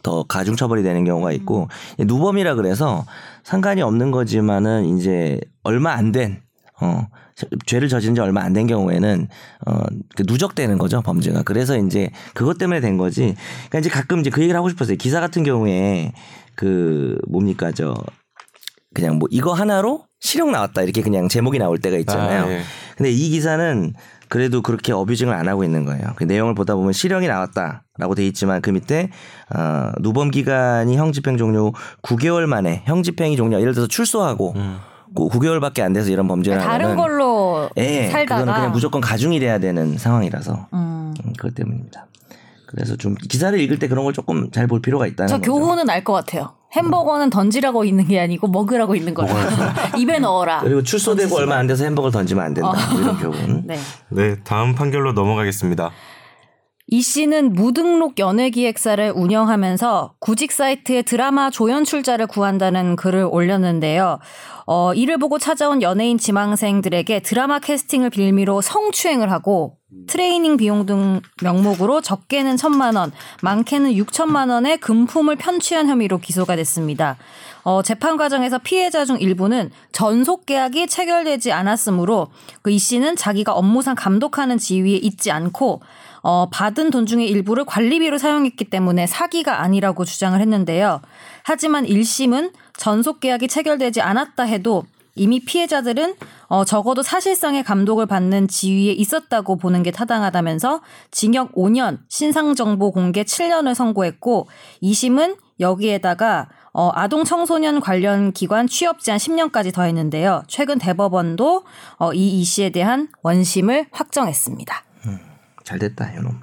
더 가중 처벌이 되는 경우가 있고 누범이라 그래서 상관이 없는 거지만은 이제 얼마 안된 어, 죄를 저지른 지 얼마 안 된 경우에는 어, 그 누적되는 거죠 범죄가. 그래서 이제 그것 때문에 된 거지. 그러니까 이제 가끔 이제 그 얘기를 하고 싶었어요. 기사 같은 경우에 그 뭡니까 저 그냥 뭐 이거 하나로 실형 나왔다 이렇게 그냥 제목이 나올 때가 있잖아요. 아, 예. 근데 이 기사는 그래도 그렇게 어뷰징을 안 하고 있는 거예요. 그 내용을 보다 보면 실형이 나왔다 라고 돼 있지만 그 밑에 어, 누범 기간이 형 집행 종료 9개월 만에 형 집행이 종료 예를 들어서 출소하고 음. 그 9개월밖에 안 돼서 이런 범죄를 다른 하면은 걸로 예, 살다가 그거는 그냥 무조건 가중이 돼야 되는 상황이라서 음. 음, 그것 때문입니다. 그래서 좀 기사를 읽을 때 그런 걸 조금 잘 볼 필요가 있다는 저 거죠. 교훈은 알 것 같아요. 햄버거는 던지라고 있는 게 아니고 먹으라고 있는 거라. 입에 넣어라. 그리고 출소되고 얼마 안 돼서 햄버거를 던지면 안 된다. 뭐 이런 교훈. 네. 네, 다음 판결로 넘어가겠습니다. 이 씨는 무등록 연예기획사를 운영하면서 구직 사이트에 드라마 조연 출자를 구한다는 글을 올렸는데요. 어, 이를 보고 찾아온 연예인 지망생들에게 드라마 캐스팅을 빌미로 성추행을 하고 트레이닝 비용 등 명목으로 적게는 천만 원, 많게는 육천만 원의 금품을 편취한 혐의로 기소가 됐습니다. 어, 재판 과정에서 피해자 중 일부는 전속 계약이 체결되지 않았으므로 그 이 씨는 자기가 업무상 감독하는 지위에 있지 않고 어, 받은 돈 중에 일부를 관리비로 사용했기 때문에 사기가 아니라고 주장을 했는데요. 하지만 1심은 전속 계약이 체결되지 않았다 해도 이미 피해자들은 어, 적어도 사실상의 감독을 받는 지위에 있었다고 보는 게 타당하다면서 징역 5년, 신상정보 공개 7년을 선고했고 2심은 여기에다가 어, 아동 청소년 관련 기관 취업 제한 10년까지 더했는데요. 최근 대법원도 어, 이이 씨에 대한 원심을 확정했습니다. 잘 됐다, 이놈.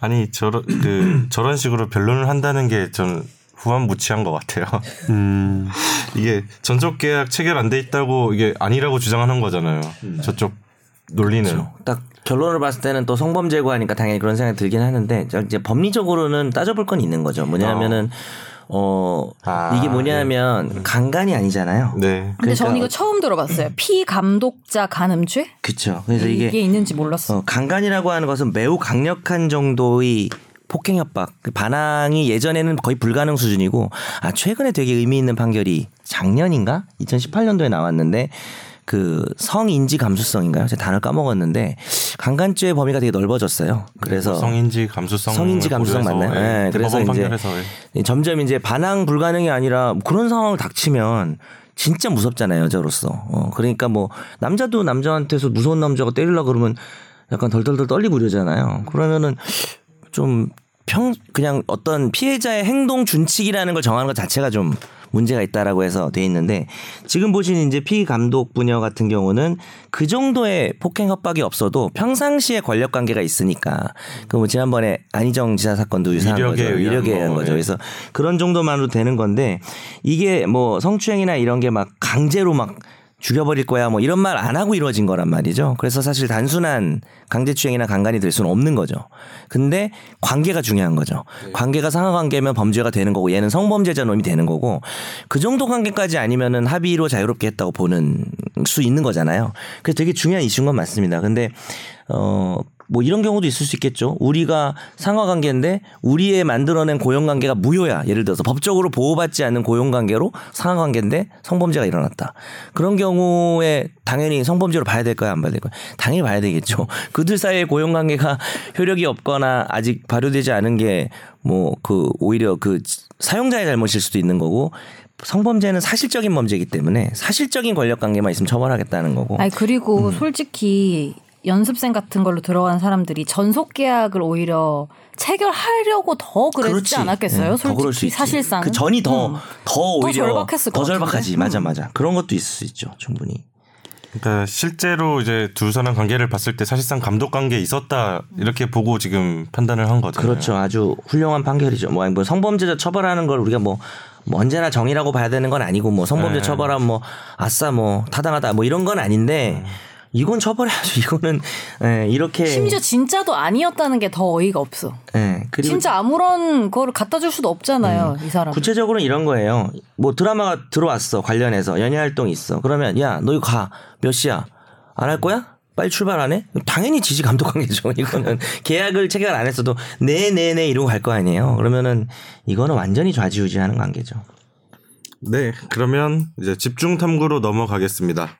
아니 저런 그 저런 식으로 변론을 한다는 게전 후한무치한 것 같아요. 음, 이게 전적 계약 체결 안 돼 있다고 이게 아니라고 주장하는 거잖아요. 저쪽 논리는. 딱 결론을 봤을 때는 또 성범죄고 하니까 당연히 그런 생각이 들긴 하는데 저 이제 법리적으로는 따져볼 건 있는 거죠. 뭐냐면은 어, 아, 이게 뭐냐면 강간이 아니잖아요. 네. 근데 저는 그러니까- 이거 처음 들어봤어요. 피감독자 간음죄? 그렇죠. 그래서 이게, 이게 있는지 몰랐어. 어, 강간이라고 하는 것은 매우 강력한 정도의 폭행 협박 그 반항이 예전에는 거의 불가능 수준이고 아 최근에 되게 의미 있는 판결이 작년인가 2018년도에 나왔는데 그 성인지 감수성인가요? 제가 단어 를 까먹었는데 강간죄 범위가 되게 넓어졌어요. 그래서 성인지 감수성 성인지 감수성 맞나요? 네, 그래서 대법원 이제 예. 점점 이제 반항 불가능이 아니라 그런 상황을 닥치면 진짜 무섭잖아요 여자로서. 어, 그러니까 뭐 남자도 남자한테서 무서운 남자가 때리려 그러면 약간 덜덜덜 떨리고 이러잖아요. 그러면은 좀 평 그냥 어떤 피해자의 행동 준칙이라는 걸 정하는 것 자체가 좀 문제가 있다라고 해서 돼 있는데 지금 보신 이제 피 감독 분야 같은 경우는 그 정도의 폭행 협박이 없어도 평상시에 권력 관계가 있으니까 그뭐 지난번에 안희정 지사 사건도 유사한 거죠. 위력에 의한 거, 거죠. 예. 그래서 그런 정도만으로 되는 건데 이게 뭐 성추행이나 이런 게 막 강제로 막 죽여버릴 거야 뭐 이런 말 안 하고 이루어진 거란 말이죠. 그래서 사실 단순한 강제추행이나 강간이 될 수는 없는 거죠. 근데 관계가 중요한 거죠. 관계가 상하관계면 범죄가 되는 거고 얘는 성범죄자 놈이 되는 거고 그 정도 관계까지 아니면은 합의로 자유롭게 했다고 보는 수 있는 거잖아요. 그래서 되게 중요한 이슈인 건 맞습니다. 근데 어. 뭐 이런 경우도 있을 수 있겠죠. 우리가 상하 관계인데 우리의 만들어낸 고용 관계가 무효야. 예를 들어서 법적으로 보호받지 않는 고용 관계로 상하 관계인데 성범죄가 일어났다. 그런 경우에 당연히 성범죄로 봐야 될까요? 안 봐야 될까요? 당연히 봐야 되겠죠. 그들 사이의 고용 관계가 효력이 없거나 아직 발효되지 않은 게 뭐 그 오히려 그 사용자의 잘못일 수도 있는 거고 성범죄는 사실적인 범죄이기 때문에 사실적인 권력 관계만 있으면 처벌하겠다는 거고. 아니 그리고 음. 솔직히 연습생 같은 걸로 들어간 사람들이 전속 계약을 오히려 체결하려고 더 그랬지 그렇지. 않았겠어요? 예, 더 그럴 수 솔직히. 사실상 그 전이 더 음. 더 오히려 절박했을 더것 절박하지. 맞아 음. 맞아. 그런 것도 있을 수 있죠. 충분히. 그러니까 실제로 이제 두 사람 관계를 봤을 때 사실상 감독 관계에 있었다 이렇게 보고 지금 판단을 한 거잖아요. 그렇죠. 아주 훌륭한 판결이죠. 뭐, 아니, 뭐 성범죄자 처벌하는 걸 우리가 뭐, 뭐 언제나 정의라고 봐야 되는 건 아니고 뭐 성범죄 네. 처벌하면 뭐 아싸 뭐 타당하다 뭐 이런 건 아닌데 이건 처벌해야죠. 이거는 예, 이렇게 심지어 진짜도 아니었다는 게 더 어이가 없어. 예, 그리고 진짜 아무런 거를 갖다 줄 수도 없잖아요. 이 사람. 구체적으로는 이런 거예요. 뭐 드라마가 들어왔어 관련해서 연예 활동이 있어. 그러면 야 너 이거 가 몇 시야 안 할 거야? 빨리 출발 안 해? 당연히 지지 감독 관계죠. 이거는 계약을 체결 안 했어도 네네네 이러고 갈 거 아니에요. 그러면은 이거는 완전히 좌지우지하는 관계죠. 네, 그러면 이제 집중 탐구로 넘어가겠습니다.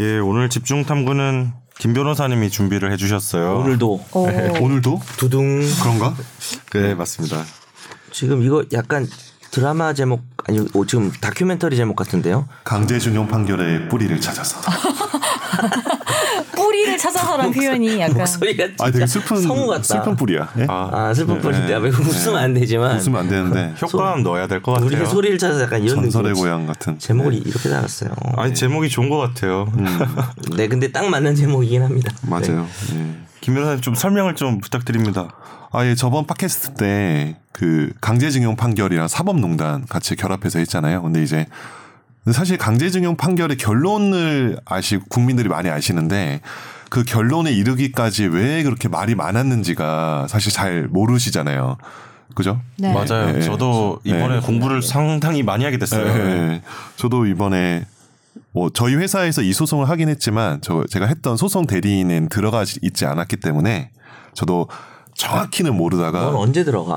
예, 오늘 집중 탐구는 김 변호사님이 준비를 해주셨어요. 오늘도 어. 오늘도 두둥 그런가? 네, 맞습니다. 지금 이거 약간 드라마 제목 아니 어, 지금 다큐멘터리 제목 같은데요. 강제준용 판결의 뿌리를 찾아서. 뿌리를 찾아서란 표현이 약간 목소리가 아 되게 슬픈 성우 같다. 슬픈 뿌리야. 예? 아, 아 슬픈 뿌리인데 왜 웃으면 안 되지만 웃으면 안 되는데 효과음 넣어야 될 것 같아요. 우리의 소리를 찾아서 약간 이런 전설의 느낌. 고향 같은. 제목을 이렇게 달았어요. 아니 제목이 좋은 것 같아요. 네, 근데 딱 맞는 제목이긴 합니다. 맞아요. 예. 김 변호사님 좀 설명을 좀 부탁드립니다. 아, 예, 저번 팟캐스트 때 그 강제징용 판결이랑 사법농단 같이 결합해서 했잖아요. 근데 이제 사실 강제징용 판결의 결론을 아시 국민들이 많이 아시는데 그 결론에 이르기까지 왜 그렇게 말이 많았는지가 사실 잘 모르시잖아요. 그죠? 네. 맞아요. 네. 저도 이번에 네. 공부를 상당히 많이 하게 됐어요. 예, 저도 이번에 뭐 저희 회사에서 이 소송을 하긴 했지만 저 제가 했던 소송 대리인은 들어가 있지 않았기 때문에 저도 정확히는 모르다가 넌 언제 들어가?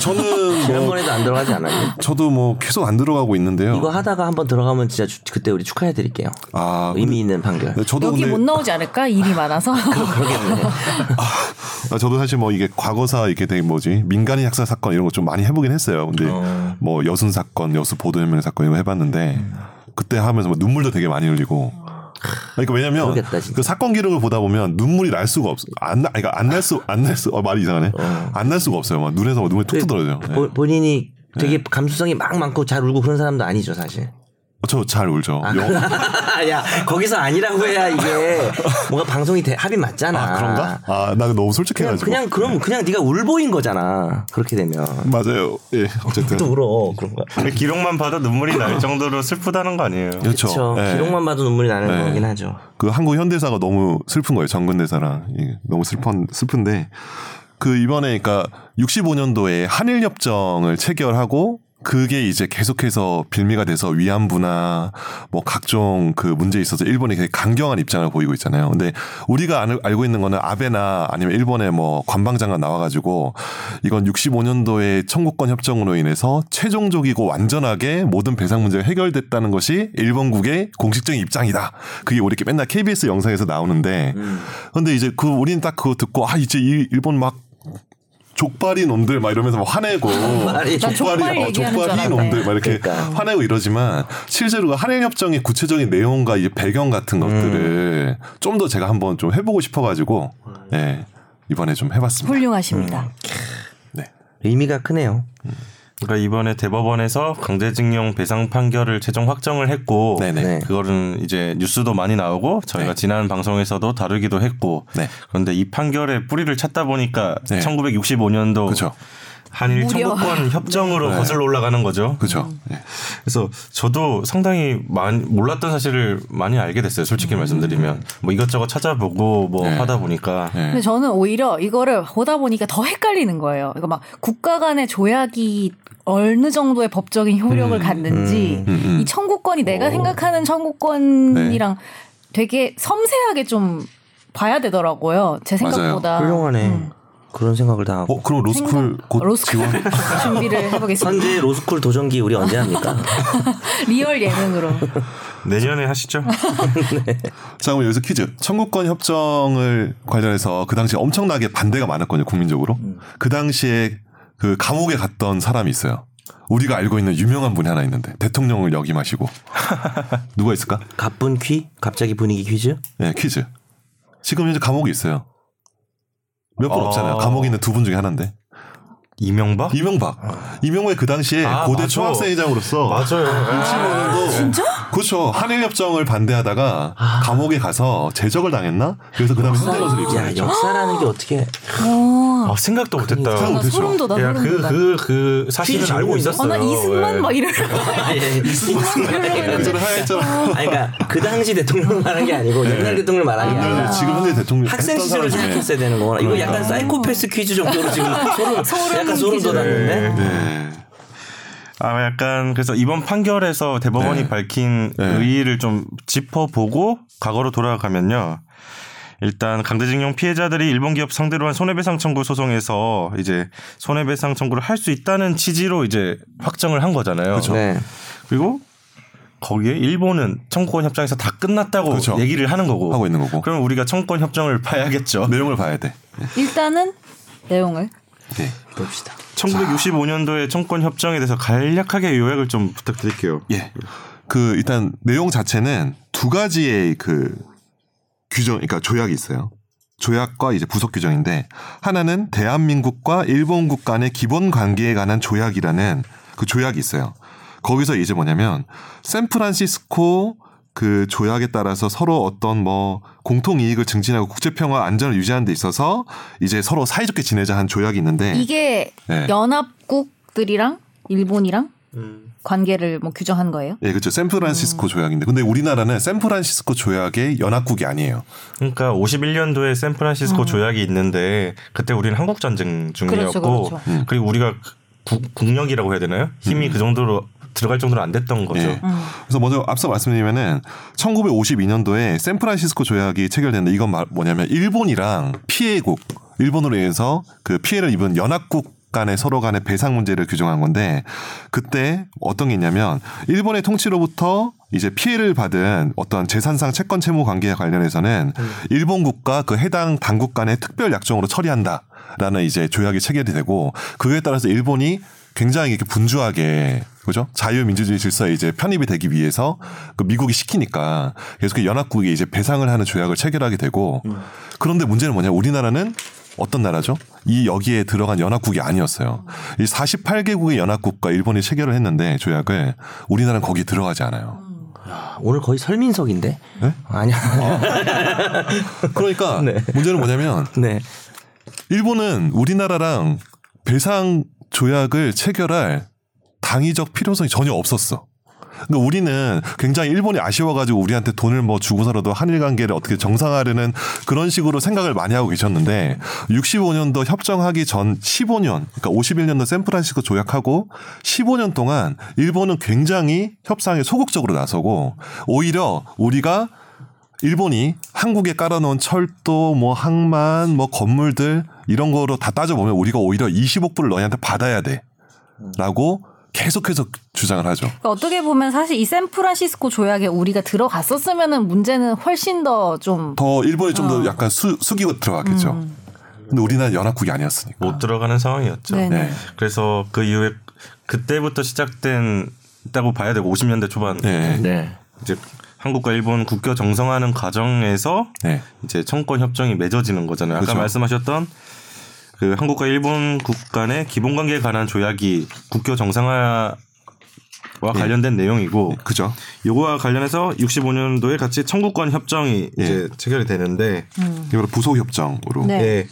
저는 뭐 지난번에도 안 들어가지 않았니? 저도 뭐 계속 안 들어가고 있는데요. 이거 하다가 한번 들어가면 진짜 주- 그때 우리 축하해 드릴게요. 아, 의미 있는 판결. 근데 저도 여기 근데 못 나오지 않을까? 일이 많아서. 그러겠네. 아, 저도 사실 뭐 이게 과거사 이게 되게 뭐지 민간인 학살 사건 이런 거 좀 많이 해보긴 했어요. 근데 어. 뭐 여순 사건, 여수 보도연맹 사건 이거 해봤는데 그때 하면서 뭐 눈물도 되게 많이 흘리고. 그러니까 왜냐면 그러겠다. 그 사건 기록을 보다 보면 눈물이 날 수가 없어. 안, 나- 그러니까 안 날 수, 안 날 수, 어, 말이 이상하네. 안날 수가 없어요. 막 눈에서 막 눈물이 툭툭 떨어져요. 네. 보- 본인이 되게 감수성이 막 많고 잘 울고 그런 사람도 아니죠, 사실. 저 잘 울죠. 아, 영- 야, 거기서 아니라고 해야 이게 뭔가 방송이 돼, 합이 맞잖아. 아, 그런가? 아, 나 너무 솔직해가지고. 그냥 그럼 그냥 네가 울보인 거잖아. 그렇게 되면. 맞아요. 예, 어쨌든. 또 울어. 그런 거. 근데 기록만 봐도 눈물이 날 정도로 슬프다는 거 아니에요. 그렇죠. 그렇죠. 예. 기록만 봐도 눈물이 나는 네. 거긴 하죠. 그 한국 현대사가 너무 슬픈 거예요. 정근대사랑 예, 너무 슬픈 슬픈데 그 이번에 그러니까 65년도에 한일 협정을 체결하고 그게 이제 계속해서 빌미가 돼서 위안부나 뭐 각종 그 문제에 있어서 일본이 되게 강경한 입장을 보이고 있잖아요. 근데 우리가 알- 알고 있는 거는 아베나 아니면 일본의 뭐 관방장관 나와가지고 이건 65년도에 청구권 협정으로 인해서 최종적이고 완전하게 모든 배상 문제가 해결됐다는 것이 일본국의 공식적인 입장이다. 그게 우리 이렇게 맨날 KBS 영상에서 나오는데 근데 이제 그 우리는 딱 그거 듣고 아 이제 이 일본 막 족발이 놈들 막 이러면서 막 화내고 족발이- 나 족발 어, 족발이. 놈들 막 이렇게 그러니까. 화내고 이러지만 실제로 그 한일 협정의 구체적인 내용과 이 배경 같은 것들을 좀더 제가 한번 좀 해보고 싶어가지고 예 이번에 좀 해봤습니다. 훌륭하십니다. 네. 의미가 크네요. 그러니까 이번에 대법원에서 강제징용 배상 판결을 최종 확정을 했고 네네. 네. 그거는 이제 뉴스도 많이 나오고 저희가 네. 지난 방송에서도 다루기도 했고 네. 그런데 이 판결의 뿌리를 찾다 보니까 네. 1965년도 그렇죠. 한일 무려. 청구권 협정으로 네. 거슬러 올라가는 거죠. 그렇죠. 네. 그래서 저도 상당히 많이 몰랐던 사실을 많이 알게 됐어요. 솔직히 말씀드리면 뭐 이것저것 찾아보고 뭐 네. 하다 보니까 네. 근데 저는 오히려 이거를 보다 보니까 더 헷갈리는 거예요. 이거 막 국가 간의 조약이 어느 정도의 법적인 효력을 갖는지 음, 음. 이 청구권이 내가 생각하는 청구권이랑 되게 섬세하게 좀 봐야 되더라고요. 제 맞아요. 생각보다 훌륭하네. 음. 그런 생각을 다 하고. 어 그럼 로스쿨 생각- 곧 로스쿨 지원. 준비를 해보겠습니다. 선재 로스쿨 도전기 우리 언제 합니까? 리얼 예능으로. 내년에 하시죠. 자 그럼 여기서 퀴즈. 청구권 협정을 관련해서 그 당시에 엄청나게 반대가 많았거든요 국민적으로. 그 당시에 그 감옥에 갔던 사람이 있어요. 우리가 알고 있는 유명한 분이 하나 있는데 대통령을 역임하시고 누가 있을까? 가쁜 퀴? 갑자기 분위기 퀴즈? 네 퀴즈. 지금 이제 감옥에 있어요. 몇분 어. 없잖아요. 감옥에 있는 두 분 중에 하나인데 이명박? 이명박. 이명박이 그 당시에 아, 고대 맞아. 초학생회장으로서 맞아요. 65년도 진짜? 그렇죠. 한일 협정을 반대하다가 감옥에 가서 제적을 당했나? 그래서 그다음에 야 입증했죠. 역사라는 게 어떻게 어. 아, 생각도 못했다. 생각 나 못했죠. 소름 돋아. 야, 소름 그, 돋아. 그, 그 사실은 퀴즈 알고 있었어요. 어, 나 이승만 예. 막 이럴 그전에 하였잖아. 아니 그러니까 그 당시 대통령 말한 게 아니고 옛날 대통령 말한 게 아니라 지금 현재 대통령 학생 시절을. 생각했어야 되는 거구나. 이거 약간 사이코패스 퀴즈 정도로 지금 소름, 약간 소름. 돋았는데. 네. 아, 약간 그래서 이번 판결에서 대법원이 네. 밝힌 네. 의의를 좀 짚어보고 과거로 돌아가면요. 일단 강제징용 피해자들이 일본 기업 상대로 한 손해배상 청구 소송에서 이제 손해배상 청구를 할 수 있다는 취지로 이제 확정을 한 거잖아요. 네. 그리고 거기에 일본은 청구권 협정에서 다 끝났다고 그렇죠. 얘기를 하는 거고 하고 있는 거고. 그럼 우리가 청구권 협정을 봐야겠죠. 내용을 봐야 돼. 일단은 내용을 네. 봅시다. 1965년도에 청구권 협정에 대해서 간략하게 요약을 좀 부탁드릴게요. 예. 그 일단 내용 자체는 두 가지의 그 규정, 그러니까 조약이 있어요. 조약과 이제 부속 규정인데 하나는 대한민국과 일본국 간의 기본 관계에 관한 조약이라는 그 조약이 있어요. 거기서 이제 뭐냐면 샌프란시스코 그 조약에 따라서 서로 어떤 뭐 공통 이익을 증진하고 국제 평화 안전을 유지하는 데 있어서 이제 서로 사이좋게 지내자 한 조약이 있는데 이게 네. 연합국들이랑 일본이랑 관계를 뭐 규정한 거예요? 예, 그렇죠. 샌프란시스코 조약인데 근데 우리나라는 샌프란시스코 조약의 연합국이 아니에요. 그러니까 51년도에 샌프란시스코 조약이 있는데 그때 우리는 한국 전쟁 중이었고 그렇죠, 그렇죠. 그리고 우리가 국, 국력이라고 해야 되나요? 힘이 그 정도로 들어갈 정도로 안 됐던 거죠. 예. 그래서 먼저 앞서 말씀드리면은 1952년도에 샌프란시스코 조약이 체결됐는데 이건 말- 뭐냐면 일본이랑 피해국 일본으로 인해서 그 피해를 입은 연합국 간의 서로 간의 배상 문제를 규정한 건데 그때 어떤 게 있냐면 일본의 통치로부터 이제 피해를 받은 어떤 재산상 채권 채무 관계에 관련해서는 일본국과 그 해당 당국 간의 특별 약정으로 처리한다라는 이제 조약이 체결이 되고 그에 따라서 일본이 굉장히 이렇게 분주하게 그죠 자유민주주의 질서에 이제 편입이 되기 위해서 그 미국이 시키니까 계속 연합국이 이제 배상을 하는 조약을 체결하게 되고 그런데 문제는 뭐냐 우리나라는 어떤 나라죠? 이 여기에 들어간 연합국이 아니었어요. 이 48개국의 연합국과 일본이 체결을 했는데 조약을 우리나라는 거기 에 들어가지 않아요. 오늘 거의 설민석인데? 네? 아니야. 그러니까 네. 문제는 뭐냐면 네. 일본은 우리나라랑 배상 조약을 체결할 당위적 필요성이 전혀 없었어. 그러니까 우리는 굉장히 일본이 아쉬워가지고 우리한테 돈을 뭐 주고서라도 한일 관계를 어떻게 정상화하려는 그런 식으로 생각을 많이 하고 계셨는데 65년도 협정하기 전 15년, 그러니까 51년도 샌프란시스코 조약하고 15년 동안 일본은 굉장히 협상에 소극적으로 나서고 오히려 우리가 일본이 한국에 깔아놓은 철도, 뭐 항만, 뭐 건물들 이런 거로 다 따져보면 우리가 오히려 20억 불을 너희한테 받아야 돼.라고 계속해서 주장을 하죠. 그러니까 어떻게 보면 사실 이 샌프란시스코 조약에 우리가 들어갔었으면은 문제는 훨씬 더 좀 더 일본이 좀더 약간 수, 숙이고 들어갔겠죠. 근데 우리나라 연합국이 아니었으니까. 못 들어가는 상황이었죠. 네네. 네. 그래서 그 이후에 그때부터 시작된 다고 봐야 되고 50년대 초반 네. 네. 이제 한국과 일본 국교 정상화하는 과정에서 네. 이제 청구권 협정이 맺어지는 거잖아요. 아까 그렇죠. 말씀하셨던 그 한국과 일본 국 간의 기본 관계에 관한 조약이 국교 정상화와 관련된 내용이고 그죠? 요거와 관련해서 65년도에 같이 청구권 협정이 예. 이제 체결이 되는데 이거를 부속 협정으로. 네. 예.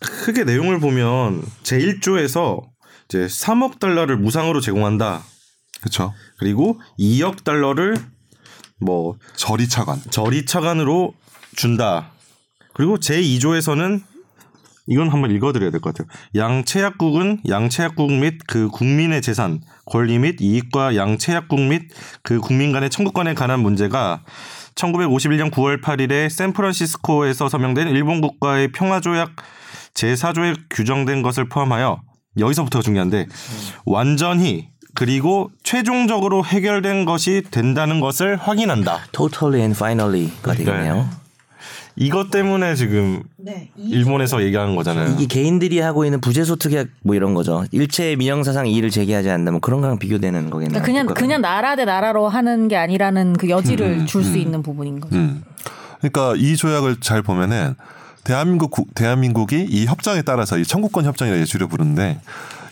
크게 내용을 보면 제1조에서 이제 3억 달러를 무상으로 제공한다. 그렇죠. 그리고 2억 달러를 뭐 저리 차관. 저리 차관으로 준다. 그리고 제2조에서는 이건 한번 읽어드려야 될 것 같아요. 양체약국은 양체약국 및 그 국민의 재산, 권리 및 이익과 양체약국 및 그 국민 간의 청구권에 관한 문제가 1951년 9월 8일에 샌프란시스코에서 서명된 일본 국가의 평화조약 제4조에 규정된 것을 포함하여 여기서부터가 중요한데 완전히 그리고 최종적으로 해결된 것이 된다는 것을 확인한다. Totally and finally가 되겠네요. 이것 때문에 지금 일본에서 얘기하는 거잖아요. 이게 개인들이 하고 있는 부재소 특약 뭐 이런 거죠. 일체 민형사상 이의를 제기하지 않는다면 그런 거랑 비교되는 거겠네요. 그러니까 그냥. 그냥 나라 대 나라로 하는 게 아니라는 그 여지를 줄수 있는 부분인 거죠. 음. 그러니까 이 조약을 잘 보면은 대한민국 국- 대한민국이 이 협정에 따라서 이 청구권 협정이라 줄여 부르는데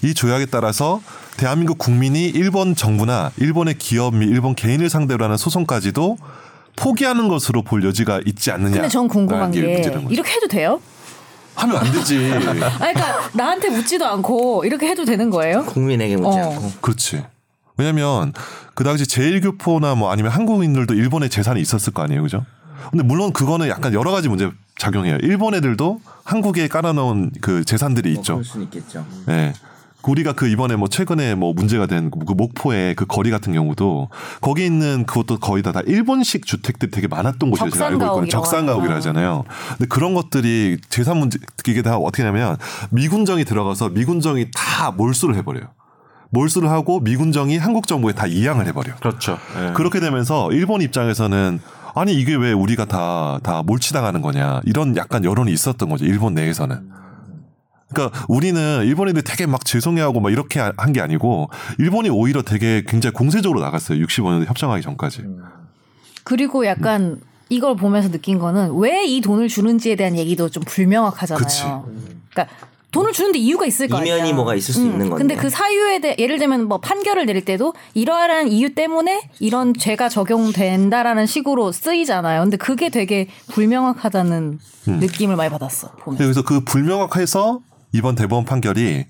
이 조약에 따라서 대한민국 국민이 일본 정부나 일본의 기업 및 일본 개인을 상대로 하는 소송까지도 포기하는 것으로 볼 여지가 있지 않느냐. 근데 전 궁금한 게 이렇게 해도 돼요? 하면 안 되지. 아 그러니까 나한테 묻지도 않고 이렇게 해도 되는 거예요? 국민에게 묻지 어. 않고. 그렇지. 왜냐면 그 당시 제1교포나 뭐 아니면 한국인들도 일본에 재산이 있었을 거 아니에요. 그죠? 근데 물론 그거는 약간 여러 가지 문제 작용해요. 일본 애들도 한국에 깔아놓은 그 재산들이 있죠. 그럴 수는 있겠죠. 예. 우리가 그 이번에 뭐 최근에 뭐 문제가 된 그 목포의 그 거리 같은 경우도 거기 있는 그것도 거의 다, 다 일본식 주택들이 되게 많았던 곳이에요. 제가 알고 있거든요. 적산가옥이라. 하잖아요. 근데 그런 것들이 재산 문제 이게 다 어떻게 하냐면 미군정이 들어가서 미군정이 다 몰수를 해버려요. 몰수를 하고 미군정이 한국 정부에 다 이양을 해버려. 그렇죠. 예. 그렇게 되면서 일본 입장에서는 아니 이게 왜 우리가 다 다 몰치당하는 거냐 이런 약간 여론이 있었던 거죠 일본 내에서는. 그러니까 우리는 일본인들 되게 막 죄송해하고 막 이렇게 한 게 아니고 일본이 오히려 되게 굉장히 공세적으로 나갔어요 65년에 협정하기 전까지. 그리고 약간 이걸 보면서 느낀 거는 왜 이 돈을 주는지에 대한 얘기도 좀 불명확하잖아요. 그치. 그러니까 돈을 주는데 이유가 있을 거 아니야. 이면이 뭐가 있을 수 있는 건데. 근데 그 사유에 대해 예를 들면 뭐 판결을 내릴 때도 이러한 이유 때문에 이런 죄가 적용된다라는 식으로 쓰이잖아요. 근데 그게 되게 불명확하다는 음. 느낌을 많이 받았어. 보면. 그래서 그 불명확해서 이번 대법원 판결이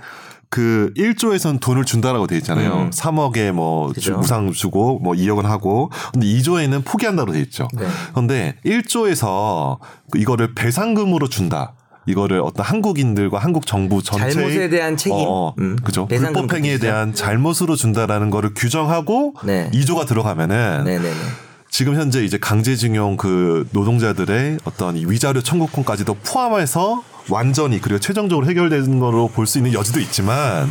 그 1조에선 돈을 준다라고 돼 있잖아요. 3억에 뭐 음. 그죠. 무상 주고 뭐 2억은 하고 근데 2조에는 포기한다고 돼 있죠. 네. 그런데 1조에서 이거를 배상금으로 준다. 이거를 어떤 한국인들과 한국 정부 전체의 잘못에 대한 책임. 어, 음. 그죠. 불법 행위에. 대한 잘못으로 준다라는 거를 규정하고 네. 2조가 들어가면은 네네네. 지금 현재 이제 강제징용 그 노동자들의 어떤 이 위자료 청구권까지도 포함해서 완전히 그리고 최종적으로 해결되는 거로 볼 수 있는 여지도 있지만.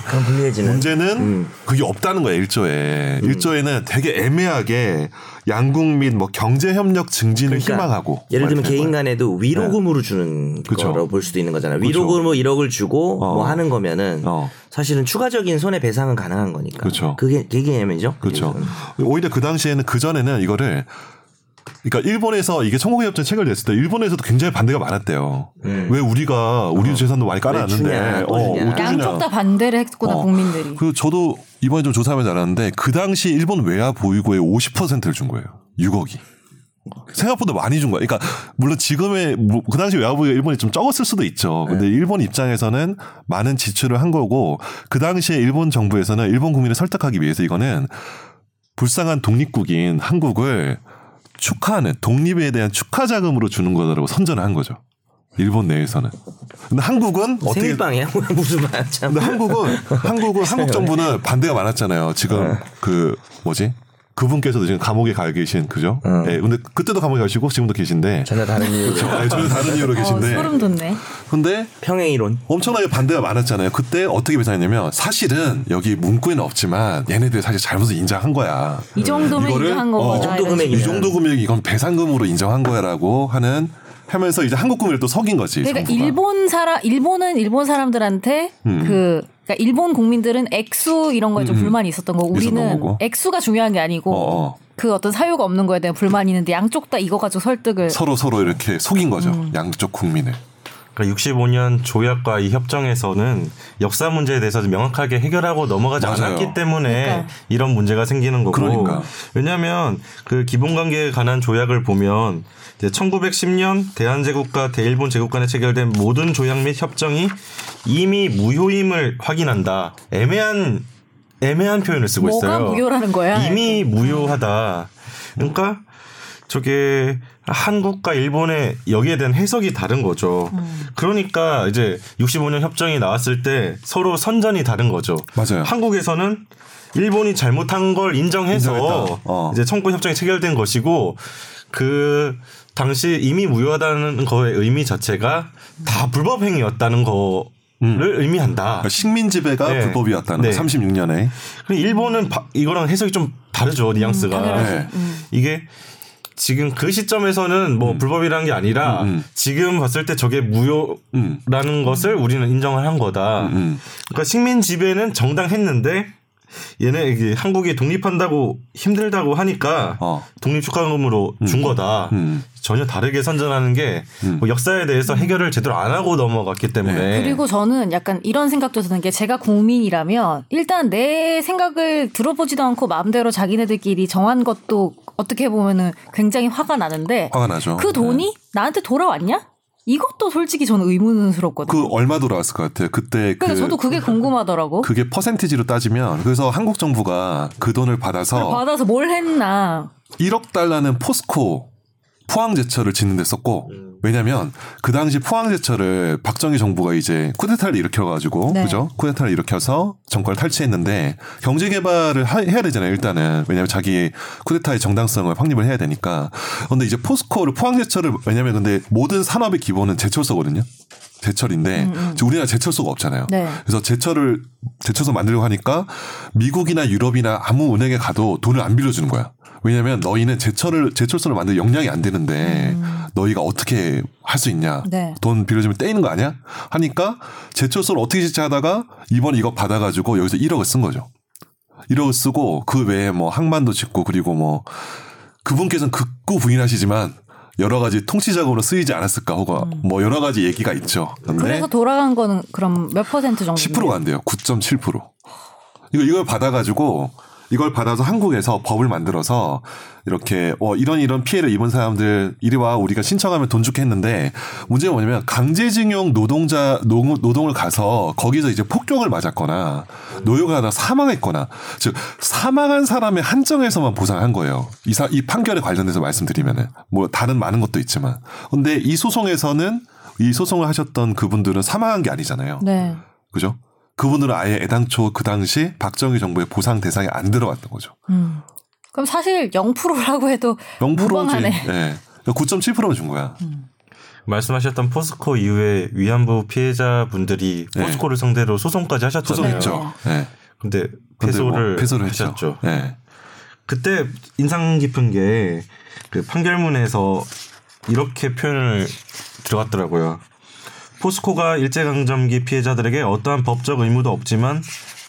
문제는 음. 그게 없다는 거예요 일조에 일조에는 되게 애매하게 양국 및 뭐 경제 협력 증진을 그러니까 희망하고 예를 들면 뭐 개인. 간에도 위로금으로 주는 그쵸. 거라고 볼 수도 있는 거잖아요. 그쵸. 위로금으로 1억을 주고 어. 뭐 하는 거면은 어. 사실은 추가적인 손해 배상은 가능한 거니까. 그쵸. 그게 그 개념이죠. 그렇죠. 오히려 그 당시에는 그 전에는 이거를 그러니까 일본에서 이게 청구협정 체결됐을 때 일본에서도 굉장히 반대가 많았대요. 왜 우리가 우리 재산도 많이 음. 어. 왜 주냐, 깔아놨는데. 어, 또 양쪽. 다 반대를 했구나 어. 국민들이. 그 저도 이번에 좀 조사하면서 알았는데 그 당시 일본 외화 보유고의 50%를 준 거예요. 6억이. 생각보다 많이 준 거야. 그러니까 물론 지금의 뭐그 당시 외화 보유가 일본이 좀 적었을 수도 있죠. 근데 일본 입장에서는 많은 지출을 한 거고 그 당시에 일본 정부에서는 일본 국민을 설득하기 위해서 이거는 불쌍한 독립국인 한국을 축하하는 독립에 대한 축하 자금으로 주는 거라고 선전을 한 거죠. 일본 내에서는. 근데 한국은 어떻게 생일빵이야? 무슨 말 참. 근데 한국은 한국은 한국 정부는 반대가 많았잖아요. 지금 그 뭐지? 그분께서도 지금 감옥에 가 계신 그죠? 어. 예. 근데 그때도 감옥에 가시고 지금도 계신데 전혀 다른 이유로. 아, 전혀 다른 이유로 어, 계신데. 소름 돋네. 근데 평행 이론. 엄청나게 반대가 많았잖아요. 그때 어떻게 배상했냐면 사실은 여기 문구에는 없지만 얘네들 사실 잘못을 인정한 거야. 이 정도면 이거를, 인정한 어, 거구나. 이 정도 이런 금액이면. 이 정도 금액 이건 배상금으로 인정한 거야라고 하는 하면서 이제 한국 국민을 또 속인 거지. 그러니까 정부가. 일본 사람 일본은 일본 사람들한테 음. 그 그러니까 일본 국민들은 액수 이런 거에 좀 불만이 있었던 거고 있었던 우리는 거고. 액수가 중요한 게 아니고 어, 어. 그 어떤 사유가 없는 거에 대한 불만이 있는데 양쪽 다 이거 가지고 설득을 서로 서로 이렇게 속인 거죠. 음. 양쪽 국민을. 그러니까 65년 조약과 이 협정에서는 역사 문제에 대해서 명확하게 해결하고 넘어가지 맞아요. 않았기 때문에 그러니까. 이런 문제가 생기는 거고 그러니까. 왜냐하면 그 기본 관계에 관한 조약을 보면 이제 1910년 대한제국과 대일본 제국 간에 체결된 모든 조약 및 협정이 이미 무효임을 확인한다. 애매한 애매한 표현을 쓰고 뭐가 있어요. 무효라는 거야? 이미 무효하다. 그러니까 저게 한국과 일본의 여기에 대한 해석이 다른 거죠. 음. 그러니까 이제 65년 협정이 나왔을 때 서로 선전이 다른 거죠. 맞아요. 한국에서는 일본이 잘못한 걸 인정해서. 어. 이제 청구 협정이 체결된 것이고 그 당시 이미 무효하다는 거의 의미 자체가 다 불법 행위였다는 거를 의미한다. 그러니까 식민 지배가 네. 불법이었다는 네. 거. 36년에. 그리고 일본은 바- 이거랑 해석이 좀 다르죠 뉘앙스가. 음, 당연하지. 네. 이게 지금 그 시점에서는 뭐 불법이라는 게 아니라 음, 음. 지금 봤을 때 저게 무효라는 음. 것을 우리는 인정을 한 거다. 음. 그러니까 식민 지배는 정당했는데 얘네 이게 한국이 독립한다고 힘들다고 하니까 어. 독립 축하금으로 준 거다. 음. 전혀 다르게 선전하는 게뭐 역사에 대해서 해결을 제대로 안 하고 넘어갔기 때문에 네. 그리고 저는 약간 이런 생각도 드는 게 제가 국민이라면 일단 내 생각을 들어보지도 않고 마음대로 자기네들끼리 정한 것도 어떻게 보면은 굉장히 화가 나는데 화가 나죠. 그 돈이 나한테 돌아왔냐? 이것도 솔직히 저는 의문스럽거든요. 그 얼마 돌아왔을 것 같아요. 그때 그러니까 그 저도 그게 궁금하더라고. 그게 퍼센티지로 따지면 그래서 한국 정부가 그 돈을 받아서 받아서 뭘 했나? 1억 달러는 포스코 포항제철을 짓는 데 썼고 왜냐면 그 당시 포항제철을 박정희 정부가 이제 쿠데타를 일으켜가지고 네. 그죠? 쿠데타를 일으켜서 정권을 탈취했는데 경제 개발을 하- 해야 되잖아요 일단은. 왜냐면 자기 쿠데타의 정당성을 확립을 해야 되니까. 근데 이제 포스코를 포항제철을 왜냐면 근데 모든 산업의 기본은 제철소거든요 제철인데 지금 우리나라 제철소가 없잖아요. 네. 그래서 제철을 제철소 만들려고 하니까 미국이나 유럽이나 아무 은행에 가도 돈을 안 빌려주는 거야. 왜냐하면 너희는 제철을 제철소를 만들 역량이 안 되는데 너희가 어떻게 할 수 있냐? 네. 돈 빌려주면 떼이는 거 아니야? 하니까 제철소를 어떻게 짓지하다가 이번 이거 받아가지고 여기서 1억을 쓴 거죠. 1억을 쓰고 그 외에 뭐 항만도 짓고 그리고 뭐 그분께서는 극구 부인하시지만 여러 가지 통치 자금으로 쓰이지 않았을까 혹은 뭐 여러 가지 얘기가 있죠. 그래서 돌아간 거는 그럼 몇 퍼센트 정도? 10%가 안 돼요. 9.7%. 이거 이걸 받아가지고 이걸 받아서 한국에서 법을 만들어서 이렇게 어 이런 이런 피해를 입은 사람들 이리 와 우리가 신청하면 돈 줄게 했는데 문제가 뭐냐면 강제징용 노동자 노, 노동을 가서 거기서 이제 폭격을 맞았거나 노역을 하다 사망했거나 즉 사망한 사람의 한정에서만 보상한 거예요. 이, 사, 이 판결에 관련돼서 말씀드리면은 뭐 다른 많은 것도 있지만 근데 이 소송에서는 이 소송을 하셨던 그분들은 사망한 게 아니잖아요. 네. 그죠? 그분들은 아예 애당초 그 당시 박정희 정부의 보상 대상에 안 들어갔던 거죠. 음. 그럼 사실 0%라고 해도 0%지. 무방하네. 예. 9.7%만 준 거야. 말씀하셨던 포스코 이후에 위안부 피해자분들이 네. 포스코를 상대로 소송까지 하셨잖아요. 소송했죠. 예. 근데 근데 뭐 패소를, 패소를 했죠. 하셨죠. 예. 그때 인상 깊은 게 그 판결문에서 이렇게 표현을 들어갔더라고요. 포스코가 일제강점기 피해자들에게 어떠한 법적 의무도 없지만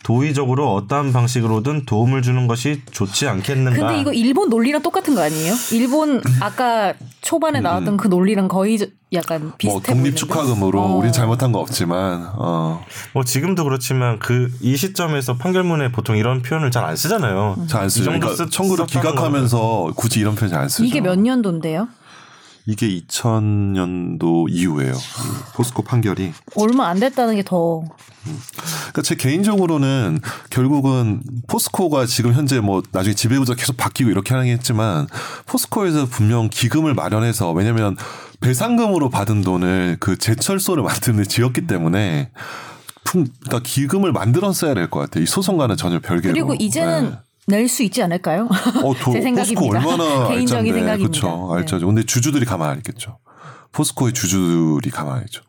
도의적으로 어떠한 방식으로든 도움을 주는 것이 좋지 않겠는가. 근데 이거 일본 논리랑 똑같은 거 아니에요? 일본 아까 초반에 나왔던 그 논리랑 거의 저- 약간 비슷해 뭐 독립. 축하금으로 어. 우린 잘못한 거 없지만 어. 뭐 지금도 그렇지만 그 이 시점에서 판결문에 보통 이런 표현을 잘 안 쓰잖아요. 잘 안 쓰죠. 그러니까 쓰- 청구를 기각하면서 굳이 이런 표현 잘 안 쓰죠. 이게 몇 년도인데요? 이게 2000년도 이후에요. 이 포스코 판결이. 얼마 안 됐다는 게 더. 그러니까 제 개인적으로는 결국은 포스코가 지금 현재 뭐 나중에 지배구조 계속 바뀌고 이렇게 하겠지만 포스코에서 분명 기금을 마련해서 왜냐면 배상금으로 받은 돈을 그 제철소를 만드는 데 지었기 때문에 품- 그러니까 기금을 만들었어야 될 것 같아요. 이 소송과는 전혀 별개로. 그리고 이제는 네. 낼 수 있지 않을까요? 어, 도, 제 생각입니다. 포스코 얼마나 개인적인 알짠데. 생각입니다. 그렇죠. 네. 알짜죠. 근데 주주들이 가만 안 있겠죠. 포스코의 주주들이 가만 안 있죠.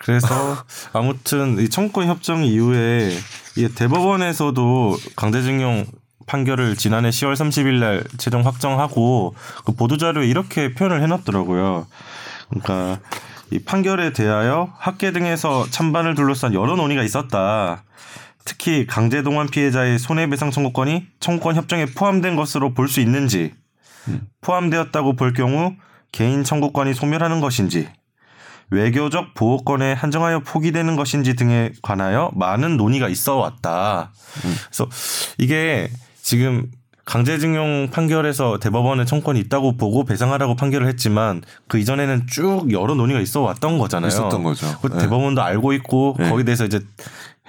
그래서 아무튼 이 청구권 협정 이후에 이 대법원에서도 강제징용 판결을 지난해 10월 30일 날 최종 확정하고 그 보도자료에 이렇게 표현을 해놨더라고요. 그러니까 이 판결에 대하여 학계 등에서 찬반을 둘러싼 여러 논의가 있었다. 특히 강제동원 피해자의 손해배상 청구권이 청구권 협정에 포함된 것으로 볼 수 있는지, 포함되었다고 볼 경우 개인 청구권이 소멸하는 것인지, 외교적 보호권에 한정하여 포기되는 것인지 등에 관하여 많은 논의가 있어 왔다. 그래서 이게 지금 강제징용 판결에서 대법원의 청구권이 있다고 보고 배상하라고 판결을 했지만 그 이전에는 쭉 여러 논의가 있어 왔던 거잖아요. 있었던 거죠. 그 네. 대법원도 알고 있고 네. 거기에 대해서 이제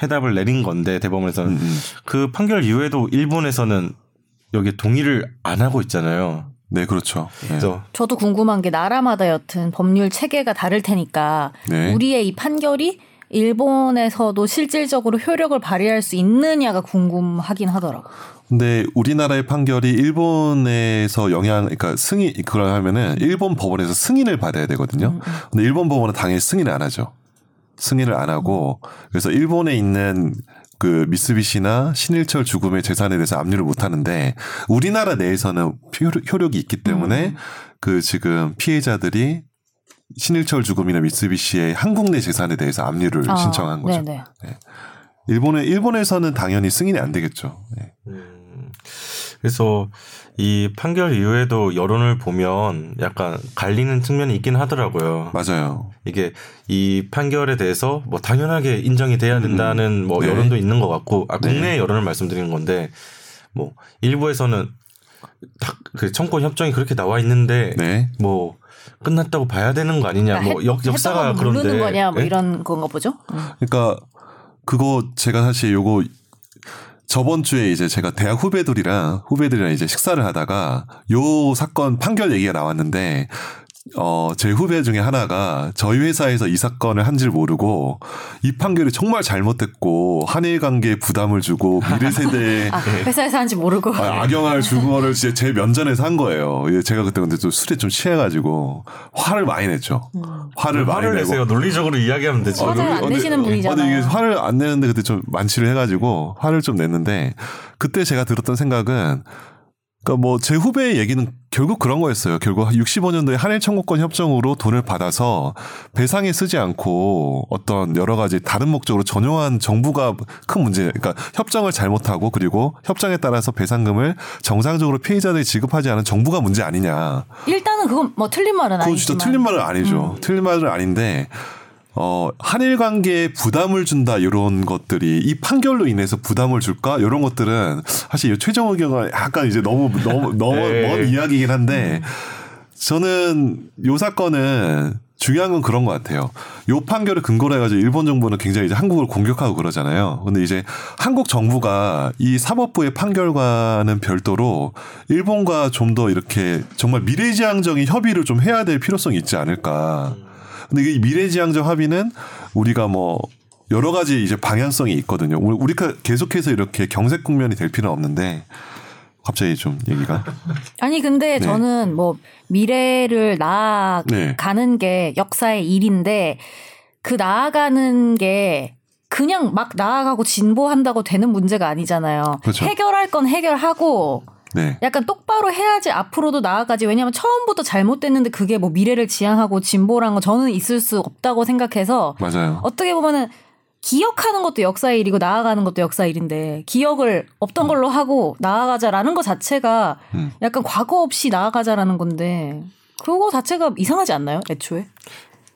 해답을 내린 건데 대법원에서는 음. 그 판결 이후에도 일본에서는 여기 동의를 안 하고 있잖아요. 네, 그렇죠. 네. 그래서 저도 궁금한 게 나라마다 여튼 법률 체계가 다를 테니까 네. 우리의 이 판결이 일본에서도 실질적으로 효력을 발휘할 수 있느냐가 궁금하긴 하더라고. 근데 우리나라의 판결이 일본에서 영향, 그러니까 승인, 그걸 하면은 일본 법원에서 승인을 받아야 음, 되거든요. 근데 일본 법원은 당연히 승인을 안 하죠. 승인을 안 하고 그래서 일본에 있는 그 미쓰비시나 신일철 죽음의 재산에 대해서 압류를 못 하는데 우리나라 내에서는 효력- 효력이 있기 때문에 음. 그 지금 피해자들이 신일철 죽음이나 미쓰비시의 한국 내 재산에 대해서 압류를 아, 신청한 거죠. 네네. 일본에 일본에서는 당연히 승인이 안 되겠죠. 네. 음, 그래서 이 판결 이후에도 여론을 보면 약간 갈리는 측면이 있긴 하더라고요. 맞아요. 이게 이 판결에 대해서 뭐 당연하게 인정이 돼야 된다는 뭐 네. 여론도 있는 것 같고 아, 네. 국내 여론을 말씀드리는 건데 뭐 일부에서는 딱그 청권 협정이 그렇게 나와 있는데 네. 뭐 끝났다고 봐야 되는 거 아니냐 뭐 역, 역사가 그런데 거냐 뭐 예? 이런 건가 보죠. 음. 그러니까 그거 제가 사실 요거 저번 주에 이제 제가 대학 후배들이랑 후배들이랑 이제 식사를 하다가 요 사건 판결 얘기가 나왔는데 어, 제 후배 중에 하나가 저희 회사에서 이 사건을 한 줄 모르고 이 판결이 정말 잘못됐고 한일 관계에 부담을 주고 미래 세대에 아, 회사에서 한지 모르고. 아, 악영할 주거를 진짜 제 면전에서 한 거예요. 예, 제가 그때 근데 좀 술에 좀 취해가지고 화를 많이 냈죠. 화를 많이 화를 내고. 내세요. 논리적으로 이야기하면 되지. 어, 화를 안 근데- 내시는 어, 분이잖아요. 근데 이게 화를 안 내는데 그때 좀 만취를 해가지고 화를 좀 냈는데 그때 제가 들었던 생각은 그러니까 뭐 제 후배의 얘기는 결국 그런 거였어요. 결국 65년도에 한일 청구권 협정으로 돈을 받아서 배상에 쓰지 않고 어떤 여러 가지 다른 목적으로 전용한 정부가 큰 문제. 그러니까 협정을 잘못하고 그리고 협정에 따라서 배상금을 정상적으로 피해자들이 지급하지 않은 정부가 문제 아니냐. 일단은 그건 뭐 틀린 말은 그건 아니지만. 진짜 틀린 말은 아니죠. 틀린 말은 아닌데 어 한일 관계에 부담을 준다 이런 것들이 이 판결로 인해서 부담을 줄까 이런 것들은 사실 이 최종 의견은 약간 이제 너무 너무 너무 네. 먼 이야기긴 한데 저는 요 사건은 중요한 건 그런 것 같아요. 요 판결을 근거로 해가지고 일본 정부는 굉장히 이제 한국을 공격하고 그러잖아요. 근데 이제 한국 정부가 이 사법부의 판결과는 별도로 일본과 좀 더 이렇게 정말 미래지향적인 협의를 좀 해야 될 필요성이 있지 않을까. 근데 이 미래지향적 합의는 우리가 뭐 여러 가지 이제 방향성이 있거든요. 우리- 우리가 계속해서 이렇게 경색 국면이 될 필요는 없는데 갑자기 좀 얘기가 아니 근데 네. 저는 뭐 미래를 나아가는 네. 게 역사의 일인데 그 나아가는 게 그냥 막 나아가고 진보한다고 되는 문제가 아니잖아요. 그렇죠. 해결할 건 해결하고 네. 약간 똑바로 해야지 앞으로도 나아가지. 왜냐하면 처음부터 잘못됐는데 그게 뭐 미래를 지향하고 진보란 건 저는 있을 수 없다고 생각해서 맞아요. 어떻게 보면은 기억하는 것도 역사의 일이고 나아가는 것도 역사의 일인데 기억을 없던 걸로 하고 나아가자라는 것 자체가 음. 약간 과거 없이 나아가자라는 건데 그거 자체가 이상하지 않나요? 애초에?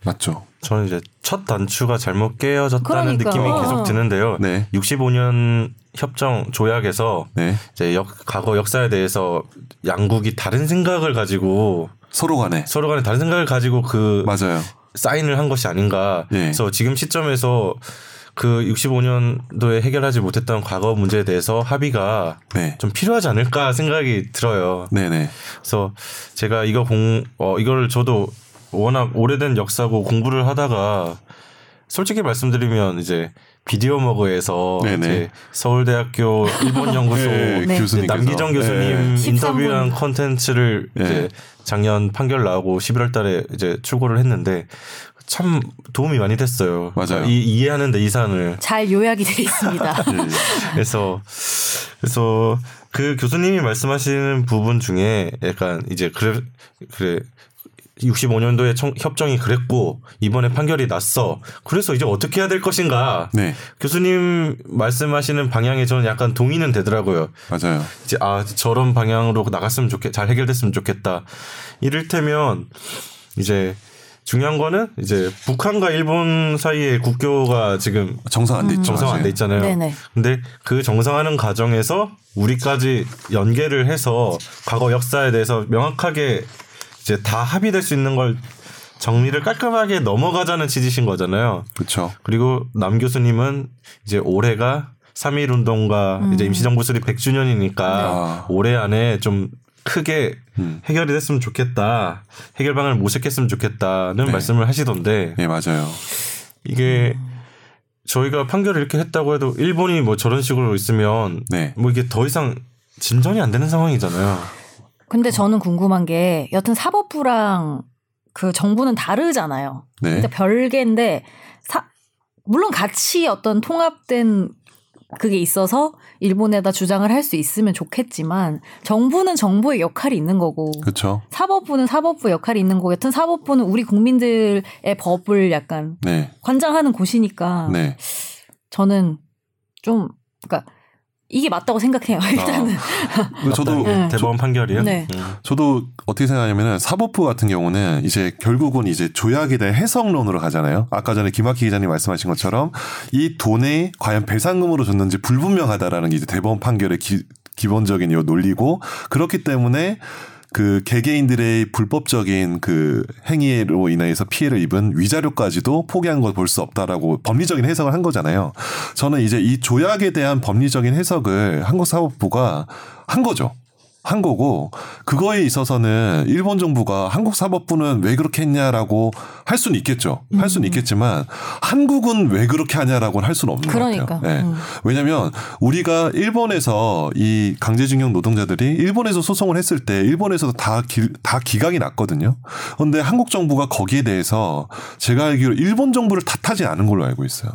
맞죠. 저는 이제 첫 단추가 잘못 깨어졌다는 그러니까. 느낌이 어. 계속 드는데요. 네. 65년 협정 조약에서 네. 이제 역, 과거 역사에 대해서 양국이 다른 생각을 가지고 서로 간에 서로 간에 다른 생각을 가지고 그 맞아요. 사인을 한 것이 아닌가. 네. 그래서 지금 시점에서 그 65년도에 해결하지 못했던 과거 문제에 대해서 합의가 네. 좀 필요하지 않을까 생각이 들어요. 네네. 그래서 제가 이거 공, 어, 이거를 저도 워낙 오래된 역사고 공부를 하다가 솔직히 말씀드리면 이제 비디오 머그에서. 이제 서울대학교 일본 연구소 네, 네. 교수님께서 남기정 교수님 네. 13분. 인터뷰한 컨텐츠를 네. 이제 작년 판결 나오고 11월 달에 이제 출고를 했는데 참 도움이 많이 됐어요. 맞아요. 이, 이해하는데 이 사안을. 잘 요약이 되어 있습니다. 그래서 그래서 그 교수님이 말씀하시는 부분 중에 약간 이제 그래 그래 65년도에 청, 협정이 그랬고 이번에 판결이 났어. 그래서 이제 어떻게 해야 될 것인가? 네, 교수님 말씀하시는 방향에 저는 약간 동의는 되더라고요. 맞아요. 이제 아 저런 방향으로 나갔으면 좋겠, 잘 해결됐으면 좋겠다. 이를테면 이제 중요한 거는 이제 북한과 일본 사이의 국교가 지금 정상 안돼 있죠. 정상 안 아직. 돼 있잖아요. 네네. 근데 그 정상하는 과정에서 우리까지 연계를 해서 과거 역사에 대해서 명확하게 이제 다 합의될 수 있는 걸 정리를 깔끔하게 넘어가자는 취지신 거잖아요. 그렇죠. 그리고 남 교수님은 이제 올해가 3.1 운동과 이제 임시정부 수립 100주년이니까 아. 올해 안에 좀 크게 음. 해결이 됐으면 좋겠다. 해결방을 모색했으면 좋겠다는 네. 말씀을 하시던데 예, 맞아요. 이게 저희가 판결을 이렇게 했다고 해도 일본이 뭐 저런 식으로 있으면 네. 뭐 이게 더 이상 진전이 안 되는 상황이잖아요. 근데 저는 궁금한 게 여튼 사법부랑 그 정부는 다르잖아요. 네. 그러니까 별개인데 사, 물론 같이 어떤 통합된 그게 있어서 일본에다 주장을 할 수 있으면 좋겠지만 정부는 정부의 역할이 있는 거고 그렇죠. 사법부는 사법부 역할이 있는 거고 여튼 사법부는 우리 국민들의 법을 약간 네. 관장하는 곳이니까 네. 저는 좀 그러니까 이게 맞다고 생각해요. 일단은 그리고 저도 네. 대법원 판결이요. 네. 음. 저도 어떻게 생각하냐면은 사법부 같은 경우는 이제 결국은 이제 조약에 대한 해석론으로 가잖아요. 아까 전에 김학희 기자님 말씀하신 것처럼 이 돈에 과연 배상금으로 줬는지 불분명하다라는 게 이제 대법원 판결의 기, 기본적인 이 논리고 그렇기 때문에 그 개개인들의 불법적인 그 행위로 인해서 피해를 입은 위자료까지도 포기한 걸 볼 수 없다라고 법리적인 해석을 한 거잖아요. 저는 이제 이 조약에 대한 법리적인 해석을 한국 사법부가 한 거죠. 한 거고 그거에 있어서는 일본 정부가 한국 사법부는 왜 그렇게 했냐라고 할 수는 있겠죠. 할 수는 있겠지만 한국은 왜 그렇게 하냐라고는 할 수는 없는 그러니까. 것 같아요. 네. 음. 왜냐하면 우리가 일본에서 이 강제징용 노동자들이 일본에서 소송을 했을 때 일본에서도 다, 기, 다 기각이 났거든요. 그런데 한국 정부가 거기에 대해서 제가 알기로 일본 정부를 탓하지 않은 걸로 알고 있어요.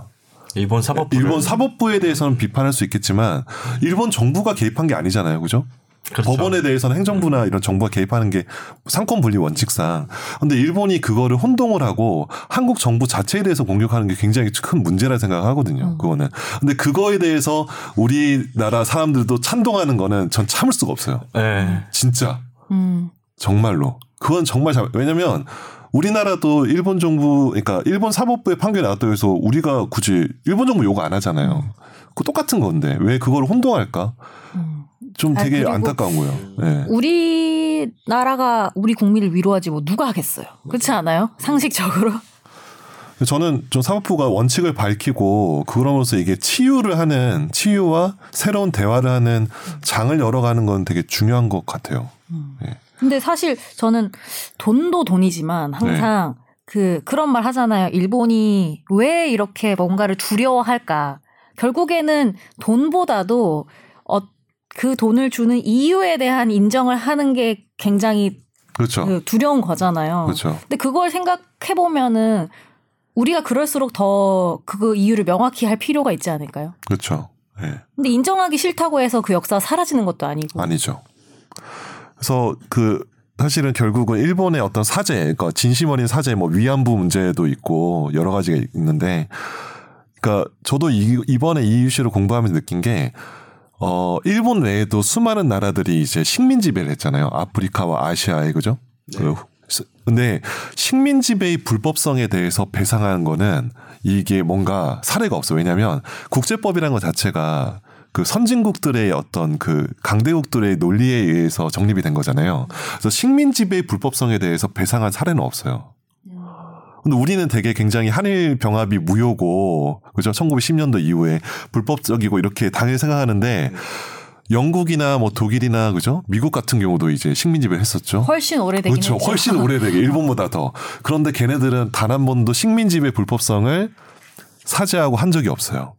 일본 사법부 일본 사법부에 대해서는 비판할 수 있겠지만 일본 정부가 개입한 게 아니잖아요. 그죠? 그렇죠. 법원에 대해서는 행정부나 이런 정부가 개입하는 게 상권 분리 원칙상. 근데 일본이 그거를 혼동을 하고 한국 정부 자체에 대해서 공격하는 게 굉장히 큰 문제라 생각하거든요. 그거는. 근데 그거에 대해서 우리나라 사람들도 찬동하는 거는 전 참을 수가 없어요. 네. 진짜. 음. 정말로. 그건 정말 잘, 왜냐면 우리나라도 일본 정부, 그러니까 일본 사법부의 판결이 나왔다고 해서 우리가 굳이 일본 정부 욕 안 하잖아요. 그 똑같은 건데 왜 그걸 혼동할까? 음. 좀 아, 되게 그리고 안타까운 거예요. 네. 우리나라가 우리 국민을 위로하지 뭐 누가 하겠어요. 그렇지 않아요? 상식적으로. 저는 좀 사법부가 원칙을 밝히고 그러면서 이게 치유를 하는 치유와 새로운 대화를 하는 장을 열어가는 건 되게 중요한 것 같아요. 예. 근데 사실 저는 돈도 돈이지만 항상 네. 그 그런 말 하잖아요. 일본이 왜 이렇게 뭔가를 두려워할까? 결국에는 돈보다도 어, 그 돈을 주는 이유에 대한 인정을 하는 게 굉장히 그렇죠. 그 두려운 거잖아요. 그렇죠. 근데 그걸 생각해 보면은 우리가 그럴수록 더 그 이유를 명확히 할 필요가 있지 않을까요? 그렇죠. 예. 근데 인정하기 싫다고 해서 그 역사가 사라지는 것도 아니고. 아니죠. 그래서 그 사실은 결국은 일본의 어떤 사제, 그러니까 진심 어린 사제, 뭐 위안부 문제도 있고 여러 가지가 있는데, 그러니까 저도 이, 이번에 이 이슈를 공부하면서 느낀 게, 어 일본 외에도 수많은 나라들이 이제 식민 지배를 했잖아요. 아프리카와 아시아에 그죠? 그, 근데 식민 지배의 불법성에 대해서 배상하는 거는 이게 뭔가 사례가 없어. 왜냐하면 국제법이라는 것 자체가 그 선진국들의 어떤 그 강대국들의 논리에 의해서 정립이 된 거잖아요. 그래서 식민 지배의 불법성에 대해서 배상한 사례는 없어요. 근데 우리는 되게 굉장히 한일 병합이 무효고 그죠? 1910년도 이후에 불법적이고 이렇게 당연히 생각하는데 영국이나 뭐 독일이나 그죠? 미국 같은 경우도 이제 식민 지배를 했었죠. 훨씬 오래되긴 그렇죠. 했죠. 훨씬 오래되게 일본보다 더. 그런데 걔네들은 단 한 번도 식민 지배 불법성을 사죄하고 한 적이 없어요.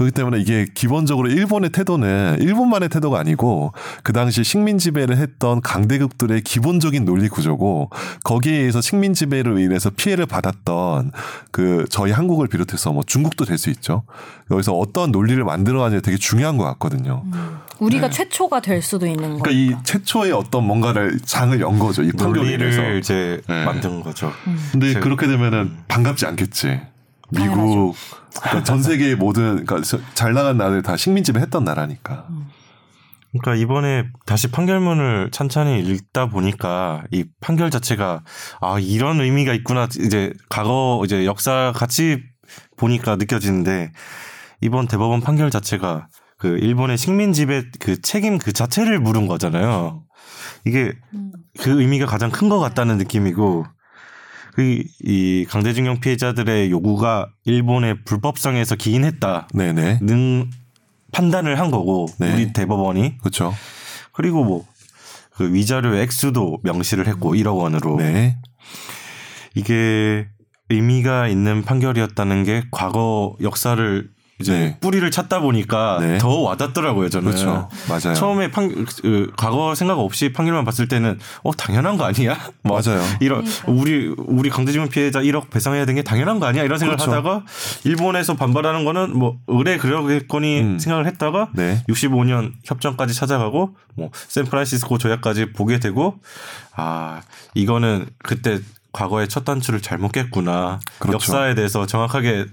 그렇기 때문에 이게 기본적으로 일본의 태도는 일본만의 태도가 아니고 그 당시 식민 지배를 했던 강대국들의 기본적인 논리 구조고 거기에 의해서 식민 지배로 인해서 피해를 받았던 그 저희 한국을 비롯해서 뭐 중국도 될 수 있죠. 여기서 어떤 논리를 만들어가냐 되게 중요한 것 같거든요. 우리가 네. 최초가 될 수도 있는 그러니까 거니까. 이 최초의 어떤 뭔가를 장을 연 거죠. 이 인해서. 이제 네. 만든 거죠. 근데 제- 그렇게 되면은 반갑지 않겠지. 미국 그러니까 전 세계의 모든 그러니까 서- 잘 나간 나라들 다 식민지배 했던 나라니까. 그러니까 이번에 다시 판결문을 찬찬히 읽다 보니까 이 판결 자체가 아 이런 의미가 있구나 이제 과거 이제 역사 같이 보니까 느껴지는데 이번 대법원 판결 자체가 그 일본의 식민 지배 그 책임 그 자체를 물은 거잖아요. 이게 그 의미가 가장 큰 것 같다는 느낌이고 그 이 강제징용 피해자들의 요구가 일본의 불법성에서 기인했다는 네네. 판단을 한 거고 네. 우리 대법원이 그렇죠. 그리고 뭐 그 위자료의 액수도 명시를 했고 1억 원으로 네. 이게 의미가 있는 판결이었다는 게 과거 역사를 이제 네. 뿌리를 찾다 보니까 네. 더 와닿더라고요 저는 그렇죠. 맞아요. 처음에 판 그, 과거 생각 없이 판결만 봤을 때는 어 당연한 거 아니야? 뭐 맞아요. 이런 우리 우리 강제징용 피해자 1억 배상해야 되는 게 당연한 거 아니야? 이런 생각을 그렇죠. 하다가 일본에서 반발하는 거는 뭐 의뢰 그러겠거니 음. 생각을 했다가 네. 65년 협정까지 찾아가고 뭐 샌프란시스코 조약까지 보게 되고 아 이거는 그때 과거의 첫 단추를 잘못 깼구나 그렇죠. 역사에 대해서 정확하게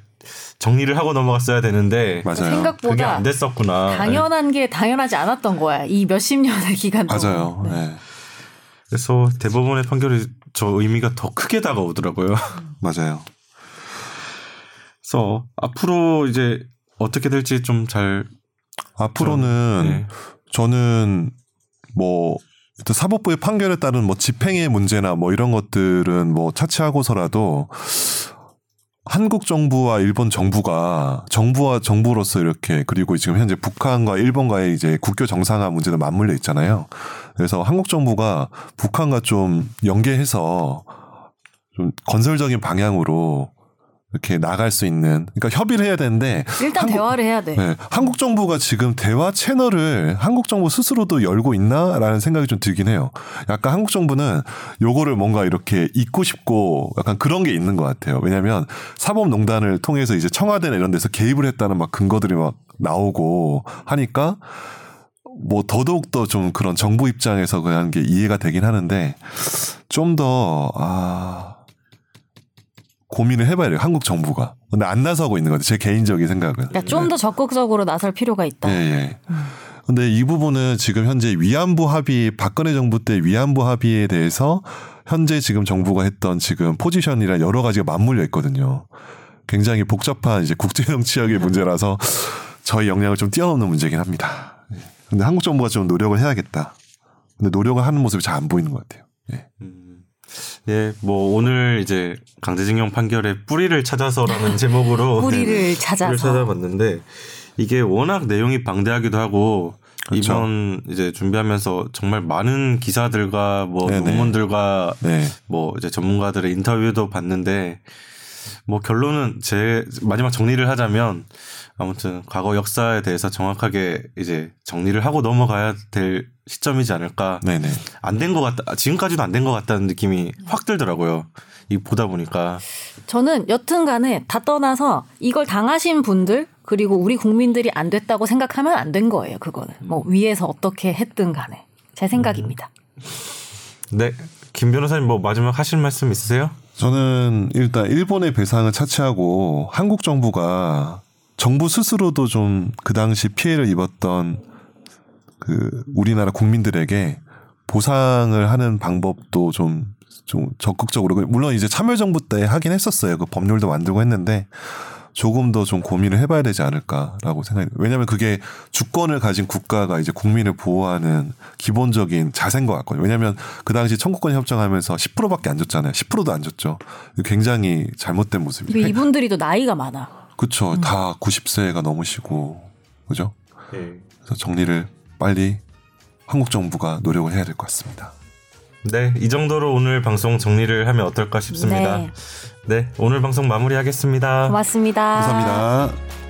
정리를 하고 넘어갔어야 되는데 맞아요. 그게 생각보다 안 됐었구나. 당연한 게 당연하지 않았던 거야. 이 몇십 년의 기간 동안. 맞아요. 네. 그래서 대법원의 판결이 저 의미가 더 크게 다가오더라고요. 맞아요. 그래서 앞으로 이제 어떻게 될지 좀 잘 앞으로는 네. 저는 뭐 일단 사법부의 판결에 따른 뭐 집행의 문제나 뭐 이런 것들은 뭐 차치하고서라도 한국 정부와 일본 정부가 정부와 정부로서 이렇게 그리고 지금 현재 북한과 일본과의 이제 국교 정상화 문제도 맞물려 있잖아요. 그래서 한국 정부가 북한과 좀 연계해서 좀 건설적인 방향으로 이렇게 나갈 수 있는 그러니까 협의를 해야 되는데 일단 한국- 대화를 해야 돼. 네, 한국 정부가 지금 대화 채널을 한국 정부 스스로도 열고 있나라는 생각이 좀 들긴 해요. 약간 한국 정부는 요거를 뭔가 이렇게 잊고 싶고 약간 그런 게 있는 것 같아요. 왜냐하면 사법농단을 통해서 이제 청와대나 이런 데서 개입을 했다는 막 근거들이 막 나오고 하니까 뭐 더더욱 더 좀 그런 정부 입장에서 그냥 게 이해가 되긴 하는데 좀 더 아. 고민을 해봐야 돼요. 한국 정부가. 근데 안 나서고 있는 것 같아요. 제 개인적인 생각은. 그러니까 좀더 적극적으로 나설 필요가 있다. 예, 예. 근데 이 부분은 지금 현재 위안부 합의 박근혜 정부 때 위안부 합의에 대해서 현재 지금 정부가 했던 지금 포지션이랑 여러 가지가 맞물려 있거든요. 굉장히 복잡한 이제 국제 정치학의 문제라서 저희 역량을 좀 뛰어넘는 문제긴 합니다. 예. 근데 한국 정부가 좀 노력을 해야겠다. 근데 노력을 하는 모습이 잘 안 보이는 것 같아요. 예. 예, 뭐 오늘 이제 강제징용 판결의 뿌리를 찾아서라는 제목으로 뿌리를 찾아서. 뿌리를 찾아봤는데 이게 워낙 내용이 방대하기도 하고 그렇죠. 이번 이제 준비하면서 정말 많은 기사들과 뭐 네네. 논문들과 네. 뭐 이제 전문가들의 인터뷰도 봤는데 뭐 결론은 제 마지막 정리를 하자면 아무튼 과거 역사에 대해서 정확하게 이제 정리를 하고 넘어가야 될 시점이지 않을까. 네네. 안 된 것 같다. 지금까지도 안 된 것 같다는 느낌이 확 들더라고요. 이 보다 보니까. 저는 여튼간에 다 떠나서 이걸 당하신 분들 그리고 우리 국민들이 안 됐다고 생각하면 안 된 거예요. 그거는 뭐 위에서 어떻게 했든 간에 제 생각입니다. 네. 김 변호사님 뭐 마지막 하실 말씀 있으세요? 저는 일단 일본의 배상을 차치하고 한국 정부가 정부 스스로도 좀 그 당시 피해를 입었던 그 우리나라 국민들에게 보상을 하는 방법도 좀, 좀 적극적으로 물론 이제 참여정부 때 하긴 했었어요. 그 법률도 만들고 했는데 조금 더 좀 고민을 해봐야 되지 않을까라고 생각해요. 왜냐하면 그게 주권을 가진 국가가 이제 국민을 보호하는 기본적인 자세인 것 같거든요. 왜냐하면 그 당시 청구권 협정하면서 10%밖에 안 줬잖아요. 10%도 안 줬죠. 굉장히 잘못된. 그리고 이분들이 또 나이가 많아. 그렇죠. 다 90세가 넘으시고 그죠? 네. 그래서 정리를 빨리 한국 정부가 노력을 해야 될 것 같습니다. 네. 이 정도로 오늘 방송 정리를 하면 어떨까 싶습니다. 네. 네. 오늘 방송 마무리하겠습니다. 고맙습니다. 감사합니다.